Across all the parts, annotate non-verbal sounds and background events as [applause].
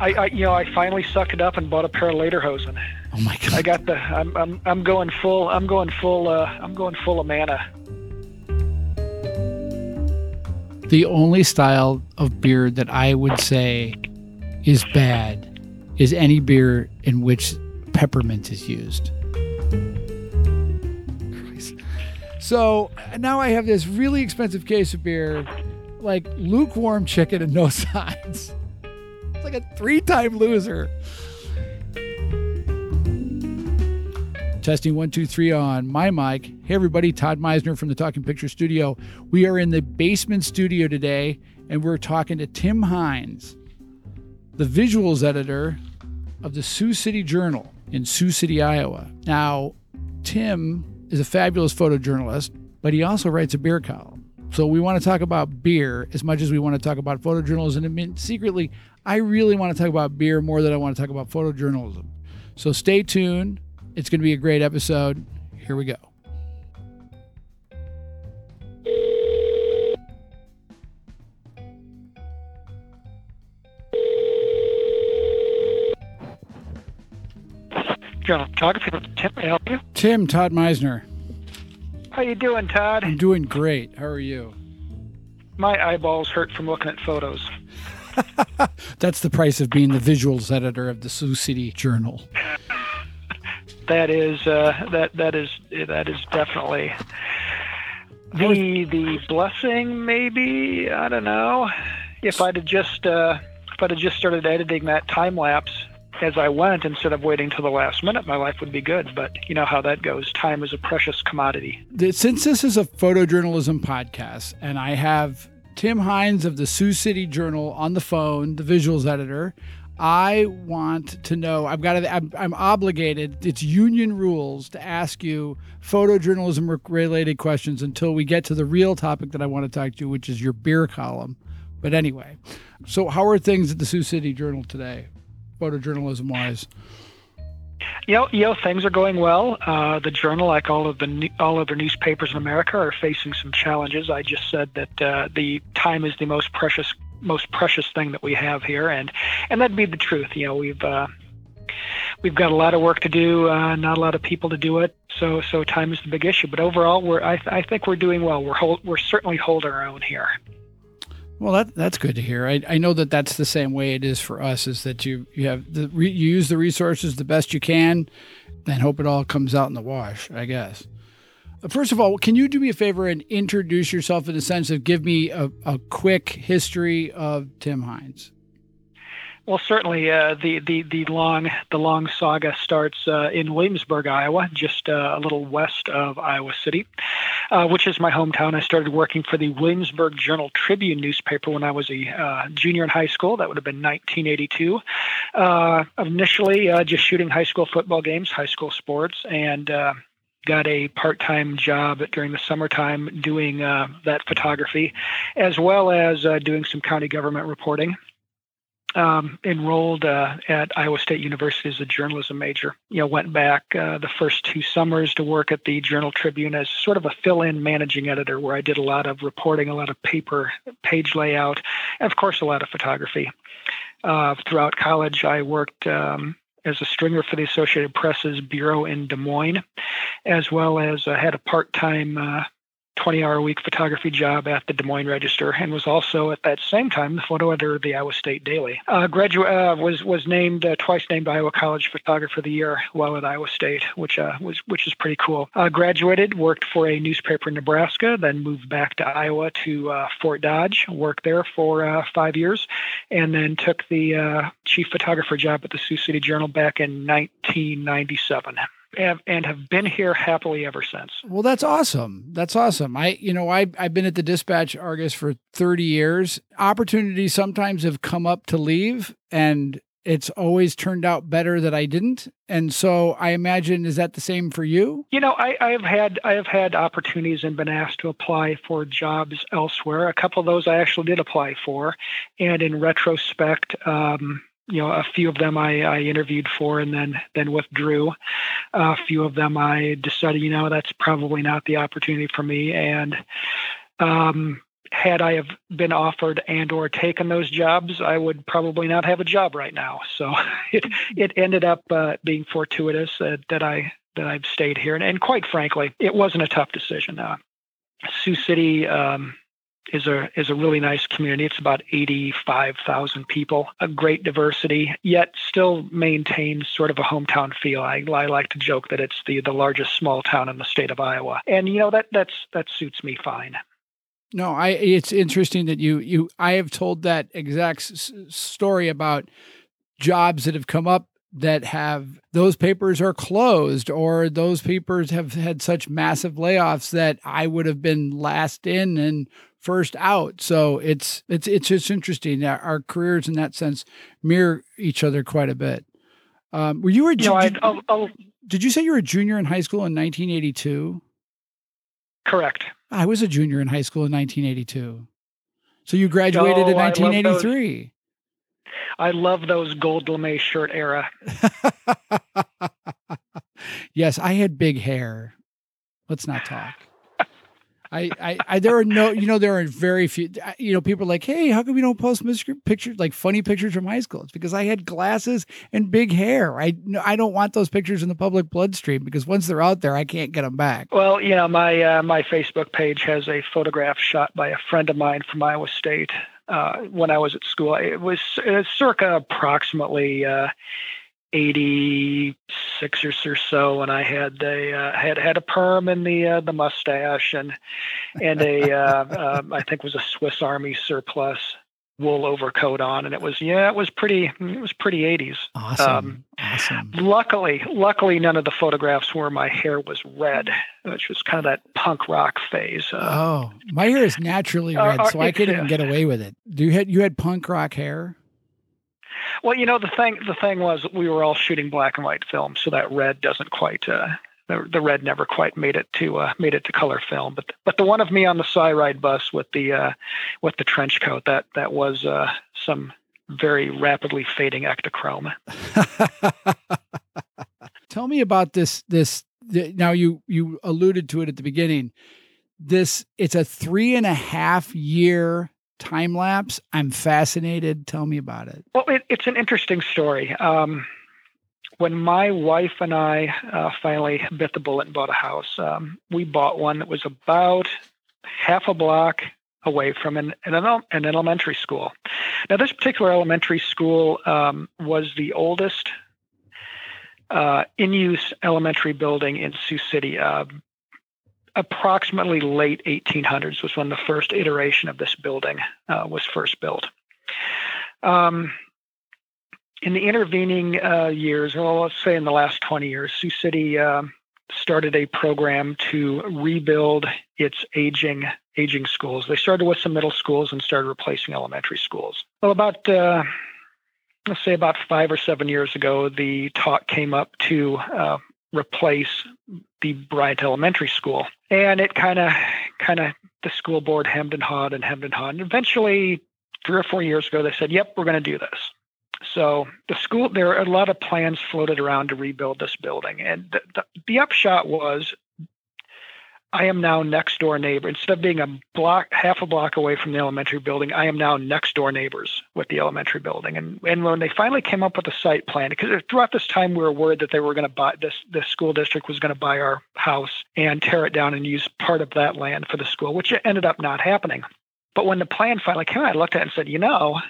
I, I, you know, I finally sucked it up and bought a pair of lederhosen. Oh my god! I got the. I'm, I'm, I'm going full. I'm going full. Uh, I'm going full Amana. The only style of beer that I would say is bad is any beer in which peppermint is used. So now I have this really expensive case of beer, like lukewarm chicken and no [laughs] sides. It's like a three time loser. Testing one, two, three on my mic. Hey, everybody, Todd Mizener from the Talking Picture Studio. We are in the basement studio today, and we're talking to Tim Hynes, the visuals editor of the Sioux City Journal in Sioux City, Iowa. Now, Tim is a fabulous photojournalist, but he also writes a beer column. So we want to talk about beer as much as we want to talk about photojournalism. I mean, secretly, I really want to talk about beer more than I want to talk about photojournalism. So stay tuned. It's going to be a great episode. Here we go. Journal photography. Tim, may I help you? Tim, Todd Mizener. How you doing, Todd? I'm doing great. How are you? My eyeballs hurt from looking at photos. [laughs] That's the price of being the visuals editor of the Sioux City Journal. that is uh, that that is that is definitely the the blessing. Maybe I don't know. If I'd have just uh, if I'd have just started editing that time lapse as I went instead of waiting till the last minute, my life would be good. But you know how that goes. Time is a precious commodity. Since this is a photojournalism podcast, and I have Tim Hynes of the Sioux City Journal on the phone, the visuals editor. I want to know. I've got to. I'm, I'm obligated. It's union rules to ask you photojournalism related questions until we get to the real topic that I want to talk to which is your beer column. But anyway, so how are things at the Sioux City Journal today, photojournalism wise? You know, you know, things are going well. Uh, the journal, like all of the all other newspapers in America, are facing some challenges. I just said that uh, the time is the most precious most precious thing that we have here, and and that'd be the truth. You know, we've uh, we've got a lot of work to do, uh, not a lot of people to do it. So so time is the big issue. But overall, we're I, I think we're doing well. We're hold, we're certainly holding our own here. Well, that that's good to hear. I, I know that that's the same way it is for us. Is that you you have the you use the resources the best you can, and hope it all comes out in the wash. I guess. Uh, first of all, can you do me a favor and introduce yourself in the sense of give me a, a quick history of Tim Hynes? Well, certainly uh, the, the the long the long saga starts uh, in Williamsburg, Iowa, just uh, a little west of Iowa City, uh, which is my hometown. I started working for the Williamsburg Journal Tribune newspaper when I was a uh, junior in high school. That would have been 1982. Uh, initially, just shooting high school football games, high school sports, and got a part-time job during the summertime doing uh, that photography, as well as uh, doing some county government reporting. Um, enrolled uh, at Iowa State University as a journalism major. You know, went back uh, the first two summers to work at the Journal Tribune as sort of a fill-in managing editor, where I did a lot of reporting, a lot of paper, page layout, and of course a lot of photography. Uh, throughout college, I worked um, as a stringer for the Associated Press's bureau in Des Moines, as well as uh, had a part-time uh, 20 hour a week photography job at the Des Moines Register and was also at that same time the photo editor of the Iowa State Daily. Uh, uh, was was named uh, twice named Iowa College Photographer of the Year while at Iowa State, which uh, was which is pretty cool. Uh, graduated, worked for a newspaper in Nebraska, then moved back to Iowa to uh, Fort Dodge, worked there for five years, and then took the chief photographer job at the Sioux City Journal back in 1997 have, and have been here happily ever since. Well, that's awesome. That's awesome. I, you know, I, I've been at the Dispatch Argus for 30 years. Opportunities sometimes have come up to leave, and it's always turned out better that I didn't. And so I imagine is that the same for you? You know, I, I have had I have had opportunities and been asked to apply for jobs elsewhere. A couple of those I actually did apply for, and in retrospect, um, you know, a few of them I, I interviewed for and then then withdrew. a few of them I decided, you know, that's probably not the opportunity for me. And um, had I have been offered and or taken those jobs, I would probably not have a job right now. So [laughs] it it ended up uh, being fortuitous uh, that I that I've stayed here, and, and, quite frankly, it wasn't a tough decision. Uh, Sioux City um, is a is a really nice community. It's about eighty five thousand people, a great diversity, yet still maintains sort of a hometown feel. I, I like to joke that it's the the largest small town in the state of Iowa, and you know that that's that suits me fine. No, I. It's interesting that you you. I have told that exact s- story about jobs that have come up that have those papers are closed or those papers have had such massive layoffs that I would have been last in and first out. So it's it's it's just interesting that our careers in that sense mirror each other quite a bit. Um, were you a no, did, I'll, I'll, did you say you were a junior in high school in 1982? Correct. I was a junior in high school in 1982. So you graduated no, in 1983. I love those gold lame shirt era. [laughs] yes, I had big hair. Let's not talk. I, I, there are no, you know, there are very few, you know, people are like, hey, how come we don't post pictures, like funny pictures from high school? It's because I had glasses and big hair. I, I don't want those pictures in the public bloodstream because once they're out there, I can't get them back. Well, you know, my, uh, my Facebook page has a photograph shot by a friend of mine from Iowa State uh, when I was at school. It was, it circa approximately uh, 86 or so, and I had a uh, had had a perm and the uh, the mustache and and a uh, [laughs] um, I think was a Swiss Army surplus wool overcoat on, and it was yeah, it was pretty it was pretty 80s. Awesome, um, awesome. Luckily, luckily, none of the photographs where my hair was red, which was kind of that punk rock phase. Uh, oh, my hair is naturally uh, red, so I couldn't even get away with it. Do you had you had punk rock hair? Well, you know the thing. The thing was we were all shooting black and white film, so that red doesn't quite. Uh, the, the red never quite made it to uh, made it to color film. But but the one of me on the CyRide bus with the uh, with the trench coat that that was uh, some very rapidly fading Ektachrome. [laughs] Tell me about this this. Now you you alluded to it at the beginning. This it's a three and a half year time lapse. I'm fascinated. Tell me about it. Well, it, it's an interesting story. Um, when my wife and I uh, finally bit the bullet and bought a house, um, we bought one that was about half a block away from an, an, an elementary school. Now, this particular elementary school um, was the oldest uh, in use elementary building in Sioux City. Uh, approximately late 1800s was when the first iteration of this building uh, was first built. Um, in the intervening uh, years, well, let's say in the last 20 years, Sioux City uh, started a program to rebuild its aging aging schools. They started with some middle schools and started replacing elementary schools. Well, about uh, let's say about five or seven years ago, the talk came up to uh, replace the Bryant Elementary School. And it kind of, kind of, the school board hemmed and hawed and hemmed and hawed. And eventually, three or four years ago, they said, yep, we're going to do this. So the school, there are a lot of plans floated around to rebuild this building. And the, the, the upshot was I am now next door neighbor. Instead of being a block, half a block away from the elementary building, I am now next door neighbors with the elementary building. And and when they finally came up with a site plan, because throughout this time we were worried that they were going to buy this, this school district was going to buy our house and tear it down and use part of that land for the school, which ended up not happening. But when the plan finally came out, I looked at it and said, you know,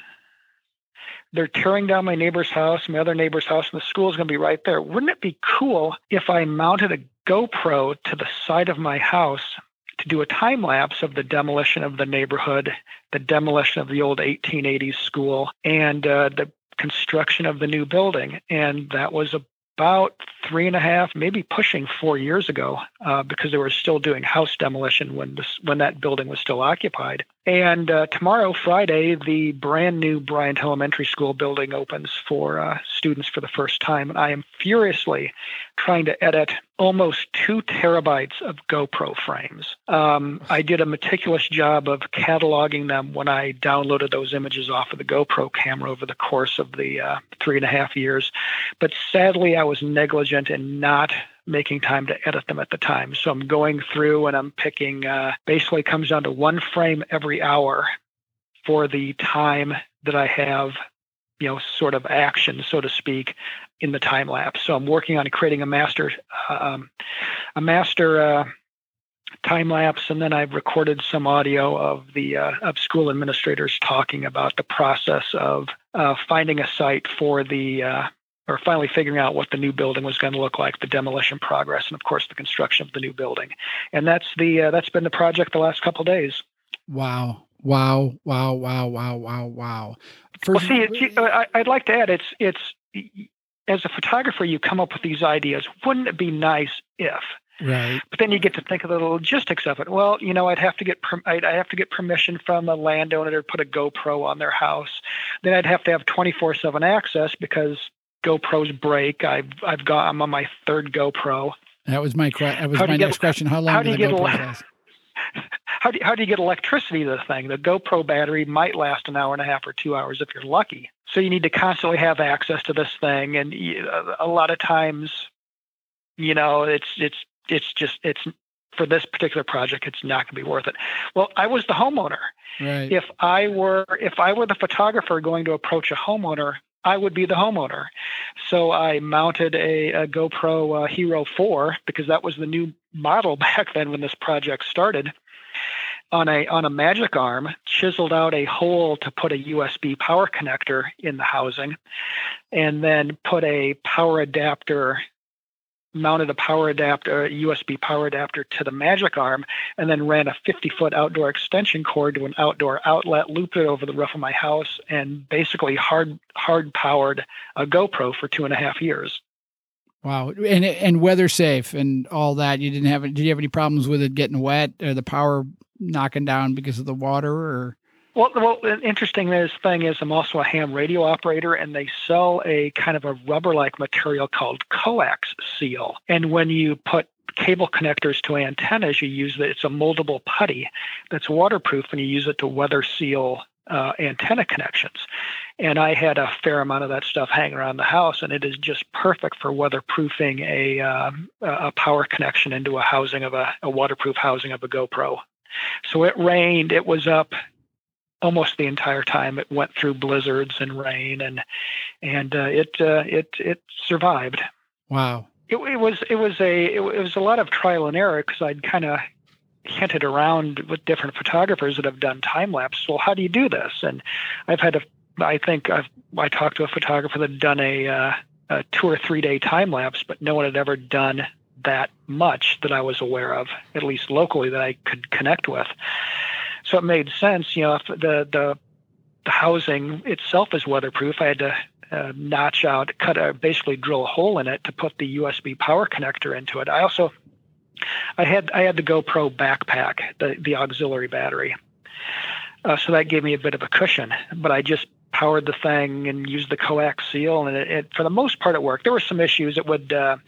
they're tearing down my neighbor's house, my other neighbor's house, and the school is going to be right there. Wouldn't it be cool if I mounted a GoPro to the side of my house to do a time lapse of the demolition of the neighborhood, the demolition of the old 1880s school, and uh, the construction of the new building. And that was about three and a half, maybe pushing four years ago, uh, because they were still doing house demolition when this when that building was still occupied. And uh, tomorrow, Friday, the brand new Bryant Elementary School building opens for uh, students for the first time. And I am furiously trying to edit almost two terabytes of GoPro frames. Um, I did a meticulous job of cataloging them when I downloaded those images off of the GoPro camera over the course of the uh, three and a half years. But sadly, I was negligent in not making time to edit them at the time. So I'm going through and I'm picking. Uh, basically, comes down to one frame every hour for the time that I have, you know, sort of action, so to speak, in the time lapse. So I'm working on creating a master, um, a master uh, time lapse, and then I've recorded some audio of the uh, of school administrators talking about the process of uh, finding a site for the uh, or finally figuring out what the new building was going to look like, the demolition progress, and of course the construction of the new building. And that's the uh, that's been the project the last couple days. Wow. Wow, wow, wow, wow, wow, wow. First, well, see, I, I'd like to add it's it's as a photographer, you come up with these ideas. Wouldn't it be nice if? Right. But then you get to think of the logistics of it. Well, you know, I'd have to get I'd, I'd have to get permission from a landowner to put a GoPro on their house. Then I'd have to have 24/7 access because GoPros break. I've I've got I'm on my third GoPro. That was my that was my next get, question. How long how do you get GoPro? [laughs] How do, you, how do you get electricity to the thing? The GoPro battery might last an hour and a half or two hours if you're lucky. So you need to constantly have access to this thing, and a lot of times, you know, it's it's it's just it's for this particular project, it's not going to be worth it. Well, I was the homeowner. Right. If I were if I were the photographer going to approach a homeowner, I would be the homeowner. So I mounted a, a GoPro uh, Hero 4 because that was the new model [laughs] back then when this project started. On a on a magic arm, chiseled out a hole to put a USB power connector in the housing, and then put a power adapter mounted a power adapter, a USB power adapter to the Magic Arm, and then ran a 50 foot outdoor extension cord to an outdoor outlet, looped it over the roof of my house, and basically hard hard powered a GoPro for two and a half years. Wow, and and weather safe and all that. You didn't have did you have any problems with it getting wet or the power knocking down because of the water or? Well, well, interesting thing is I'm also a ham radio operator, and they sell a kind of a rubber-like material called coax seal. And when you put cable connectors to antennas, you use it. It's a moldable putty that's waterproof, and you use it to weather seal uh, antenna connections. And I had a fair amount of that stuff hanging around the house, and it is just perfect for weatherproofing a um, a power connection into a housing of a, a waterproof housing of a GoPro. So it rained. It was up almost the entire time. It went through blizzards and rain, and and uh, it uh, it it survived. Wow. It, it was it was a it, was a lot of trial and error because I'd kind of hinted around with different photographers that have done time lapse. Well, how do you do this? And I've had a I think I've I talked to a photographer that had done a, uh, a two or three day time lapse, but no one had ever done that much that I was aware of, at least locally, that I could connect with. So it made sense, you know, if the the the housing itself is weatherproof. I had to uh, notch out, cut, a, basically drill a hole in it to put the USB power connector into it. I also, I had I had the GoPro backpack, the the auxiliary battery, uh, so that gave me a bit of a cushion. But I just powered the thing and used the coax seal, and it, it for the most part it worked. There were some issues. It would uh,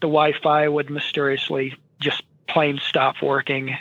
the Wi-Fi would mysteriously just plain stop working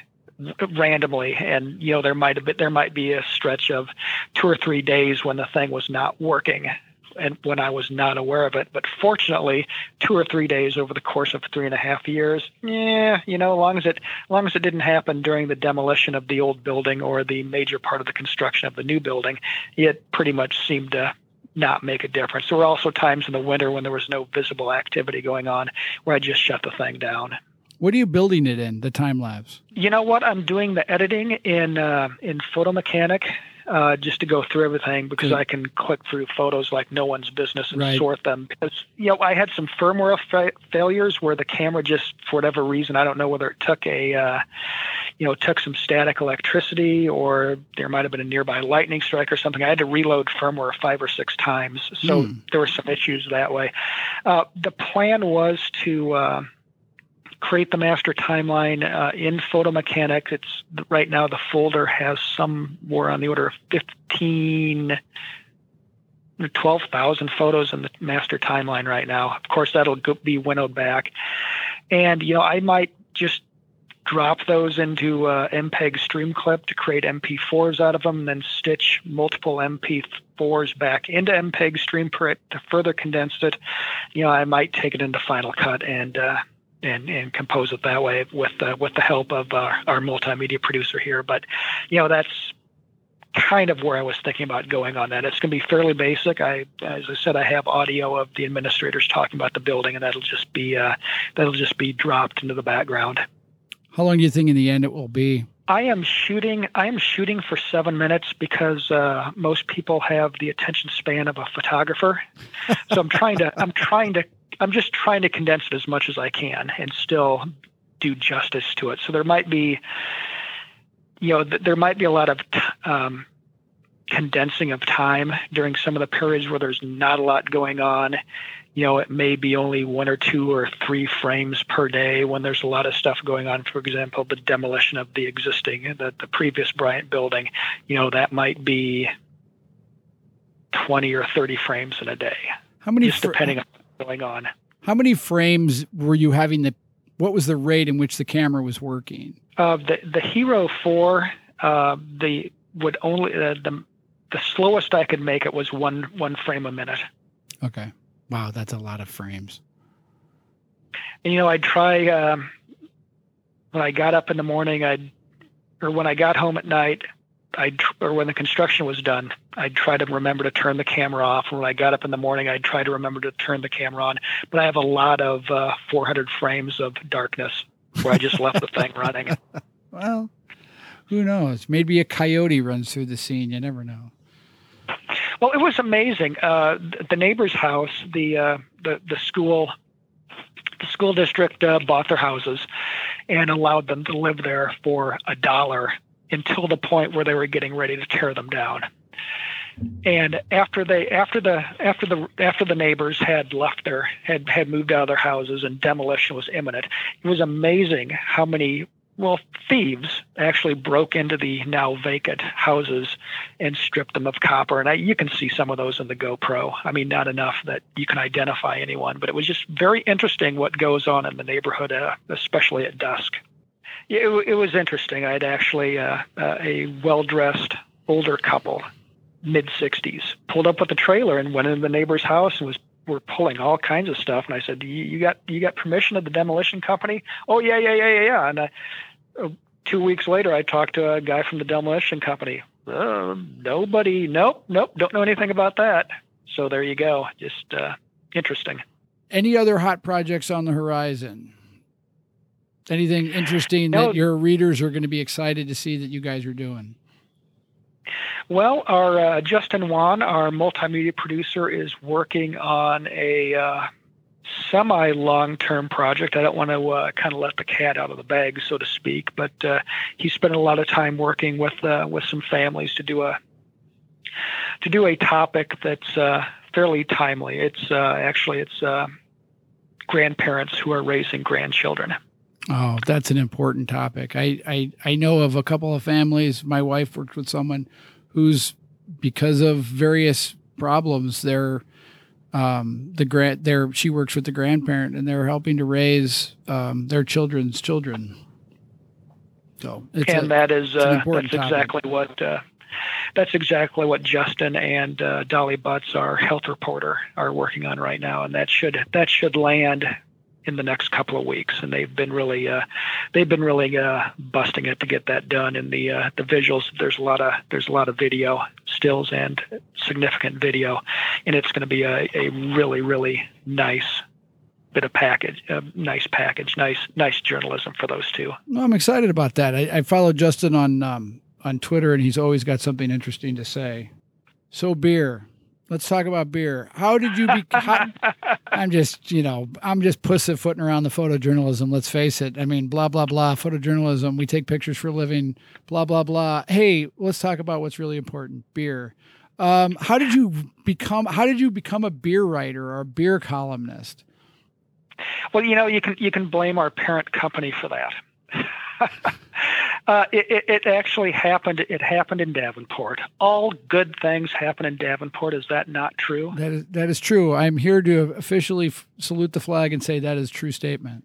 randomly and you know there might have been there might be a stretch of two or three days when the thing was not working and when I was not aware of it. But fortunately, two or three days over the course of three and a half years, yeah, you know, as long as it as long as it didn't happen during the demolition of the old building or the major part of the construction of the new building, it pretty much seemed to not make a difference. There were also times in the winter when there was no visible activity going on where I just shut the thing down. What are you building it in? The time lapse. You know what? I'm doing the editing in uh, in Photo Mechanic uh, just to go through everything because. I can click through photos like no one's business and right. sort them. Because you know, I had some firmware fa- failures where the camera just, for whatever reason, I don't know whether it took a, uh, you know, took some static electricity or there might have been a nearby lightning strike or something. I had to reload firmware five or six times, so mm. there were some issues that way. Uh, the plan was to uh, create the master timeline uh, in Photo Mechanic. It's right now the folder has somewhere on the order of 15, 12,000 photos in the master timeline right now. Of course, that'll be winnowed back. And, you know, I might just drop those into uh, MPEG Streamclip to create MP4s out of them, and then stitch multiple MP4s back into MPEG Streamclip to further condense it. You know, I might take it into Final Cut and uh, and, and compose it that way with uh, with the help of our, our multimedia producer here. But you know that's kind of where I was thinking about going on that. It's going to be fairly basic. I, as I said, I have audio of the administrators talking about the building, and that'll just be uh, that'll just be dropped into the background. How long do you think in the end it will be? I am shooting. I am shooting for seven minutes because uh, most people have the attention span of a photographer. so I'm trying to. I'm trying to. I'm just trying to condense it as much as I can and still do justice to it. So there might be you know, th- there might be a lot of t- um, condensing of time during some of the periods where there's not a lot going on. You know, it may be only one or two or three frames per day when there's a lot of stuff going on. For example, the demolition of the existing, the, the previous Bryant building, you know, that might be 20 or 30 frames in a day. How many, just fr- depending on going on. How many frames were you having the, what was the rate in which the camera was working? Uh, the the Hero Four, uh, the would only uh, the the slowest I could make it was one one frame a minute. Okay, wow, that's a lot of frames. And you know, I'd try um, when I got up in the morning. I'd or when I got home at night. I'd or when the construction was done, I'd try to remember to turn the camera off. When I got up in the morning, I'd try to remember to turn the camera on. But I have a lot of uh, 400 frames of darkness where I just left the thing running. [laughs] Well, who knows? Maybe a coyote runs through the scene. You never know. Well, it was amazing. Uh, the neighbor's house, the uh, the the school, the school district uh, bought their houses and allowed them to live there for a dollar until the point where they were getting ready to tear them down. And after they after the after the after the neighbors had left their had had moved out of their houses and demolition was imminent, it was amazing how many well thieves actually broke into the now vacant houses and stripped them of copper. And I, you can see some of those in the GoPro. I mean, not enough that you can identify anyone, but it was just very interesting what goes on in the neighborhood, uh, especially at dusk. It, it was interesting. I had actually uh, uh, a well dressed older couple mid 60s, pulled up with a trailer and went into the neighbor's house and was were pulling all kinds of stuff. And I said, you, you got you got permission of the demolition company? Oh yeah yeah yeah yeah yeah. And I, uh, two weeks later, I talked to a guy from the demolition company. Uh, nobody, nope, nope, don't know anything about that. So there you go. Just uh, interesting. Any other hot projects on the horizon? Anything interesting no, that your readers are going to be excited to see that you guys are doing? Well, our uh, Justin Wan, our multimedia producer, is working on a uh, semi long term project. I don't want to uh, kind of let the cat out of the bag, so to speak, but uh, he's spent a lot of time working with uh, with some families to do a to do a topic that's uh, fairly timely. It's actually it's grandparents who are raising grandchildren. Oh, that's an important topic. I, I, I know of a couple of families. My wife worked with someone who's because of various problems, they're um, the grant there she works with the grandparent and they're helping to raise um, their children's children. So and a, that is uh, that's topic. exactly what uh, that's exactly what Justin and uh, Dolly Butz, our health reporter, are working on right now, and that should that should land in the next couple of weeks, and they've been really uh, they've been really uh, busting it to get that done. And the uh, the visuals, there's a lot of there's a lot of video stills and significant video, and it's going to be a, a really really nice bit of package, a nice package, nice nice journalism for those two. Well, I'm excited about that. I, I follow Justin on um, on Twitter, and he's always got something interesting to say. So beer, Let's talk about beer. How did you be? How, [laughs] I'm just, you know, I'm just pussyfooting around the photojournalism. Let's face it. I mean, blah blah blah. Photojournalism. We take pictures for a living. Blah blah blah. Hey, let's talk about what's really important. Beer. Um, how did you become? How did you become a beer writer or a beer columnist? Well, you know, you can you can blame our parent company for that. [laughs] Uh, it, it, actually happened. It happened in Davenport. All good things happen in Davenport. Is that not true? That is that is true. I'm here to officially f- salute the flag and say that is a true statement.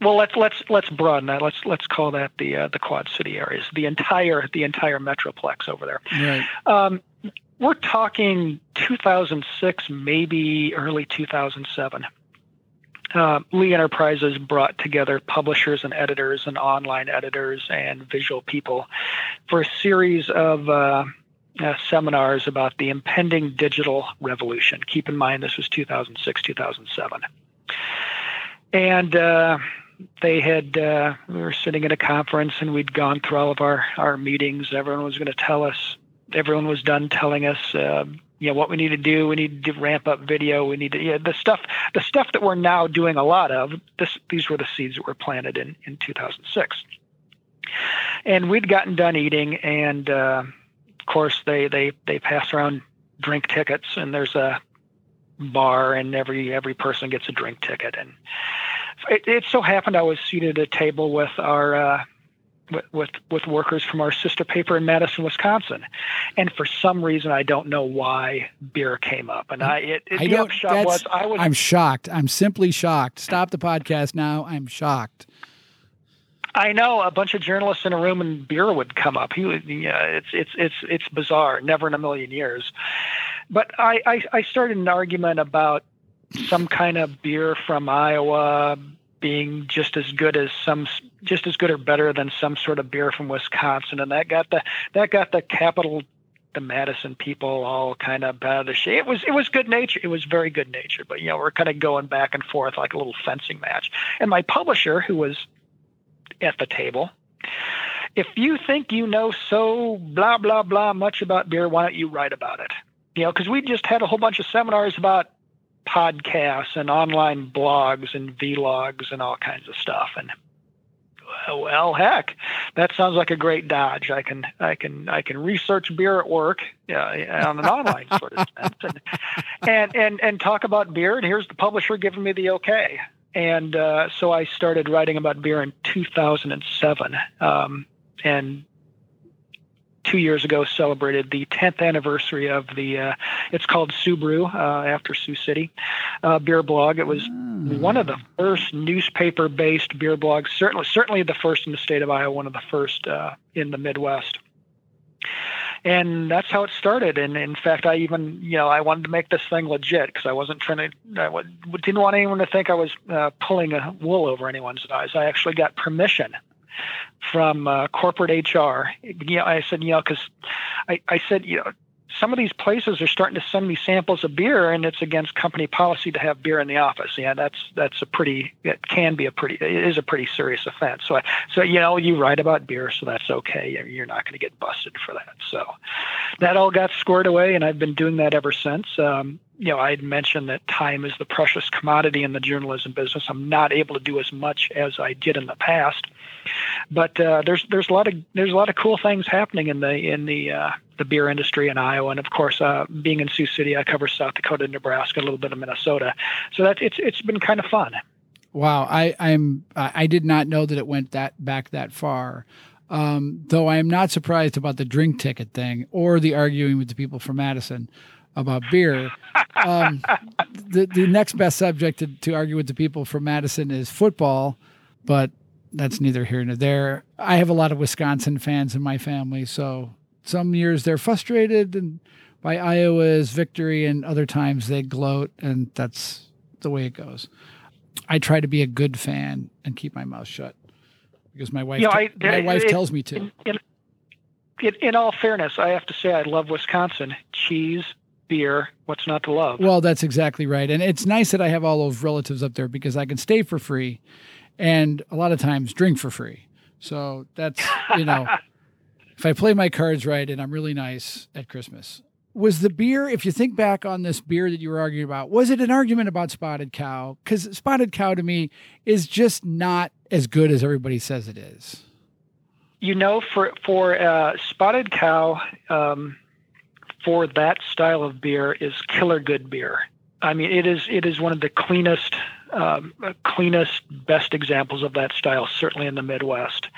Well, let's let's let's broaden that. Let's let's call that the uh, the Quad City areas, the entire the entire metroplex over there. Right. Um, we're talking 2006, maybe early 2007 uh, Lee Enterprises brought together publishers and editors and online editors and visual people for a series of uh, uh, seminars about the impending digital revolution. Keep in mind, this was 2006, 2007. And uh, they had, uh, we were sitting at a conference and we'd gone through all of our, our meetings. Everyone was going to tell us, everyone was done telling us, uh, you know what we need to do. We need to ramp up video. We need to yeah, the stuff the stuff that we're now doing a lot of. This these were the seeds that were planted in in 2006. And we'd gotten done eating, and uh, of course they they they pass around drink tickets, and there's a bar, and every every person gets a drink ticket. And it, it so happened I was seated at a table with our uh, with, with, with workers from our sister paper in Madison, Wisconsin, and for some reason I don't know why beer came up. And I it, it I the upshot was I was I'm shocked. I'm simply shocked. Stop the podcast now. I'm shocked. I know a bunch of journalists in a room and beer would come up. He would, yeah, it's it's it's it's bizarre. Never in a million years. But I, I I started an argument about some kind of beer from Iowa being just as good as some just as good or better than some sort of beer from Wisconsin and that got the that got the capital the Madison people all kind of bad of the shape. It was it was good nature. It was very good natured, but you know we're kind of going back and forth like a little fencing match. And my publisher, who was at the table, if you think you know so blah blah blah much about beer, why don't you write about it? You know, because we just had a whole bunch of seminars about podcasts and online blogs and vlogs and all kinds of stuff. And well heck that sounds like a great dodge. I can i can i can research beer at work uh, on an online sort of sense and, and and and talk about beer. And here's the publisher giving me the okay. And uh, so i started writing about beer in 2007 um, and two years ago celebrated the 10th anniversary of the uh, it's called Subaru uh, after Sioux City uh, beer blog. It was mm. one of the first newspaper based beer blogs, certainly certainly the first in the state of Iowa, one of the first uh, in the Midwest. And that's how it started. And in fact, I even, you know, I wanted to make this thing legit because I wasn't trying to, I didn't want anyone to think I was uh, pulling a wool over anyone's eyes. I actually got permission from uh, corporate HR. You know, I said, you know, because I, I said, you know, some of these places are starting to send me samples of beer, and it's against company policy to have beer in the office. Yeah, that's that's a pretty, it can be a pretty, it is a pretty serious offense. So, I, so you know, you write about beer, so that's okay. You're not going to get busted for that. So, that all got squared away, and I've been doing that ever since. Um, you know, I had mentioned that time is the precious commodity in the journalism business. I'm not able to do as much as I did in the past, but uh, there's there's a lot of there's a lot of cool things happening in the in the uh, the beer industry in Iowa, and of course, uh, being in Sioux City, I cover South Dakota, Nebraska, a little bit of Minnesota, so that it's it's been kind of fun. Wow, I I'm I did not know that it went that back that far. Um, though I am not surprised about the drink ticket thing or the arguing with the people from Madison about beer. Um, the the next best subject to, to argue with the people from Madison is football, but that's neither here nor there. I have a lot of Wisconsin fans in my family, so some years they're frustrated and by Iowa's victory, and other times they gloat, and that's the way it goes. I try to be a good fan and keep my mouth shut because my wife, you know, I, my it, wife it, tells me to. In, in, in all fairness, I have to say I love Wisconsin cheese, beer. What's not to love? Well, that's exactly right. And it's nice that I have all those relatives up there because I can stay for free and a lot of times drink for free. So that's, you know, [laughs] if I play my cards right and I'm really nice at Christmas. Was the beer, if you think back on this beer that you were arguing about, was it an argument about Spotted Cow? Because Spotted Cow to me is just not as good as everybody says it is. You know, for for uh, Spotted Cow, um, for that style of beer is Killer Good beer. I mean, it is it is one of the cleanest, um, cleanest, best examples of that style, certainly in the Midwest.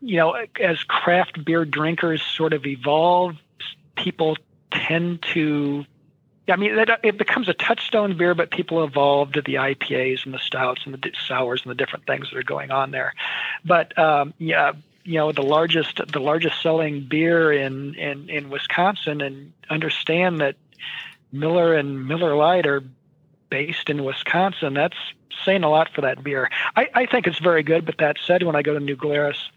You know, as craft beer drinkers sort of evolve, people tend to. I mean, it, becomes a touchstone beer, but people evolve to the IPAs and the stouts and the sours and the different things that are going on there. But um, yeah, you know the largest the largest selling beer in in in Wisconsin and understand that Miller and Miller Lite are based in Wisconsin, that's saying a lot for that beer. I, I think it's very good, but that said, when I go to New Glarus,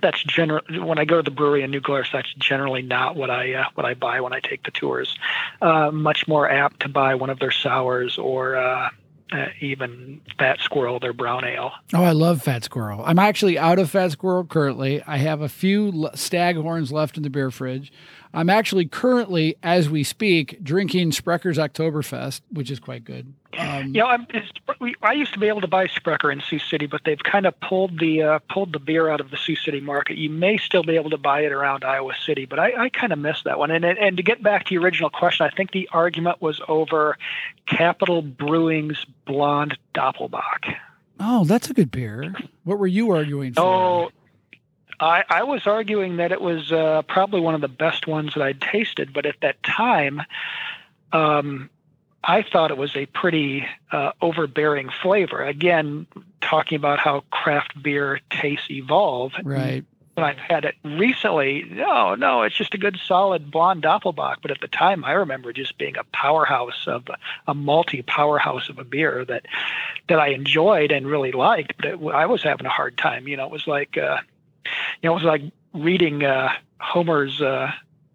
that's general. When I go to the brewery in New Glarus, that's generally not what I uh, what I buy when I take the tours. Uh, much more apt to buy one of their sours or uh, uh, even Fat Squirrel, their brown ale. Oh, I love Fat Squirrel. I'm actually out of Fat Squirrel currently. I have a few Staghorns left in the beer fridge. I'm actually currently, as we speak, drinking Sprecher's Oktoberfest, which is quite good. Um, you know, I'm, I used to be able to buy Sprecher in Sioux City, but they've kind of pulled the uh, pulled the beer out of the Sioux City market. You may still be able to buy it around Iowa City, but I, I kind of miss that one. And and to get back to your original question, I think the argument was over Capital Brewing's Blonde Doppelbock. Oh, that's a good beer. What were you arguing for? Oh, I, I was arguing that it was uh, probably one of the best ones that I'd tasted, but at that time, um, I thought it was a pretty uh, overbearing flavor. Again, talking about how craft beer tastes evolve. Right. When I've had it recently, no, no, it's just a good solid blonde Doppelbock. But at the time, I remember just being a powerhouse of a multi powerhouse of a beer that that I enjoyed and really liked. But it, I was having a hard time. You know, it was like uh, you know, it was like reading uh, Homer's uh,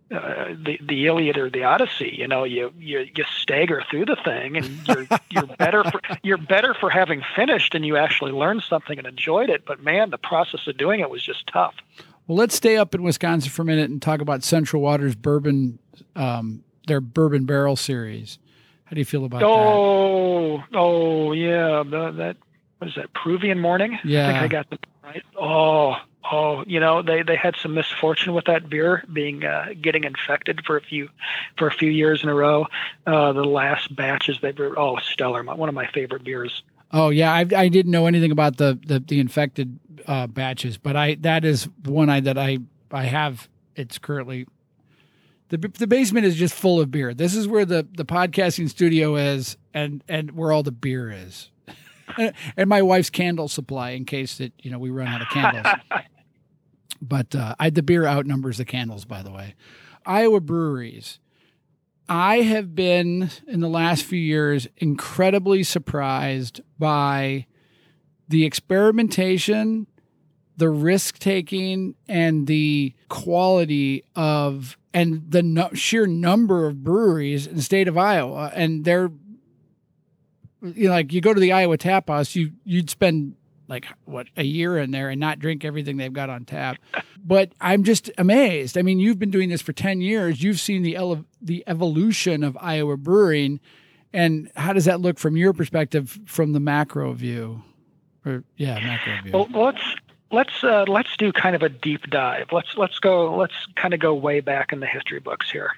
uh, the the Iliad or the Odyssey. You know, you you you stagger through the thing, and you're [laughs] you're better for you're better for having finished, and you actually learned something and enjoyed it. But man, the process of doing it was just tough. Well, let's stay up in Wisconsin for a minute and talk about Central Waters Bourbon, um, their Bourbon Barrel series. How do you feel about oh, that? Oh, oh yeah, the, that what is that? Peruvian Morning. Yeah, I think I got the right. Oh, oh, you know, they, they had some misfortune with that beer being uh, getting infected for a few for a few years in a row. Uh, the last batches they were oh stellar, one of my favorite beers. Oh yeah, I, I didn't know anything about the the, the infected uh, batches, but I that is one I that I I have. It's currently the the basement is just full of beer. This is where the the podcasting studio is, and and where all the beer is. [laughs] and my wife's candle supply in case that you know we run out of candles. [laughs] but uh, I, the beer outnumbers the candles, by the way. Iowa breweries. I have been in the last few years incredibly surprised by the experimentation, the risk taking, and the quality of and the no, sheer number of breweries in the state of Iowa. And they're you know, like you go to the Iowa Tap House, you you'd spend like what a year in there and not drink everything they've got on tap. but I'm just amazed. I mean, you've been doing this for 10 years. You've seen the ele- the evolution of Iowa brewing and how does that look from your perspective from the macro view? Or yeah, macro view. Well, let's let's uh, let's do kind of a deep dive. Let's let's go let's kind of go way back in the history books here.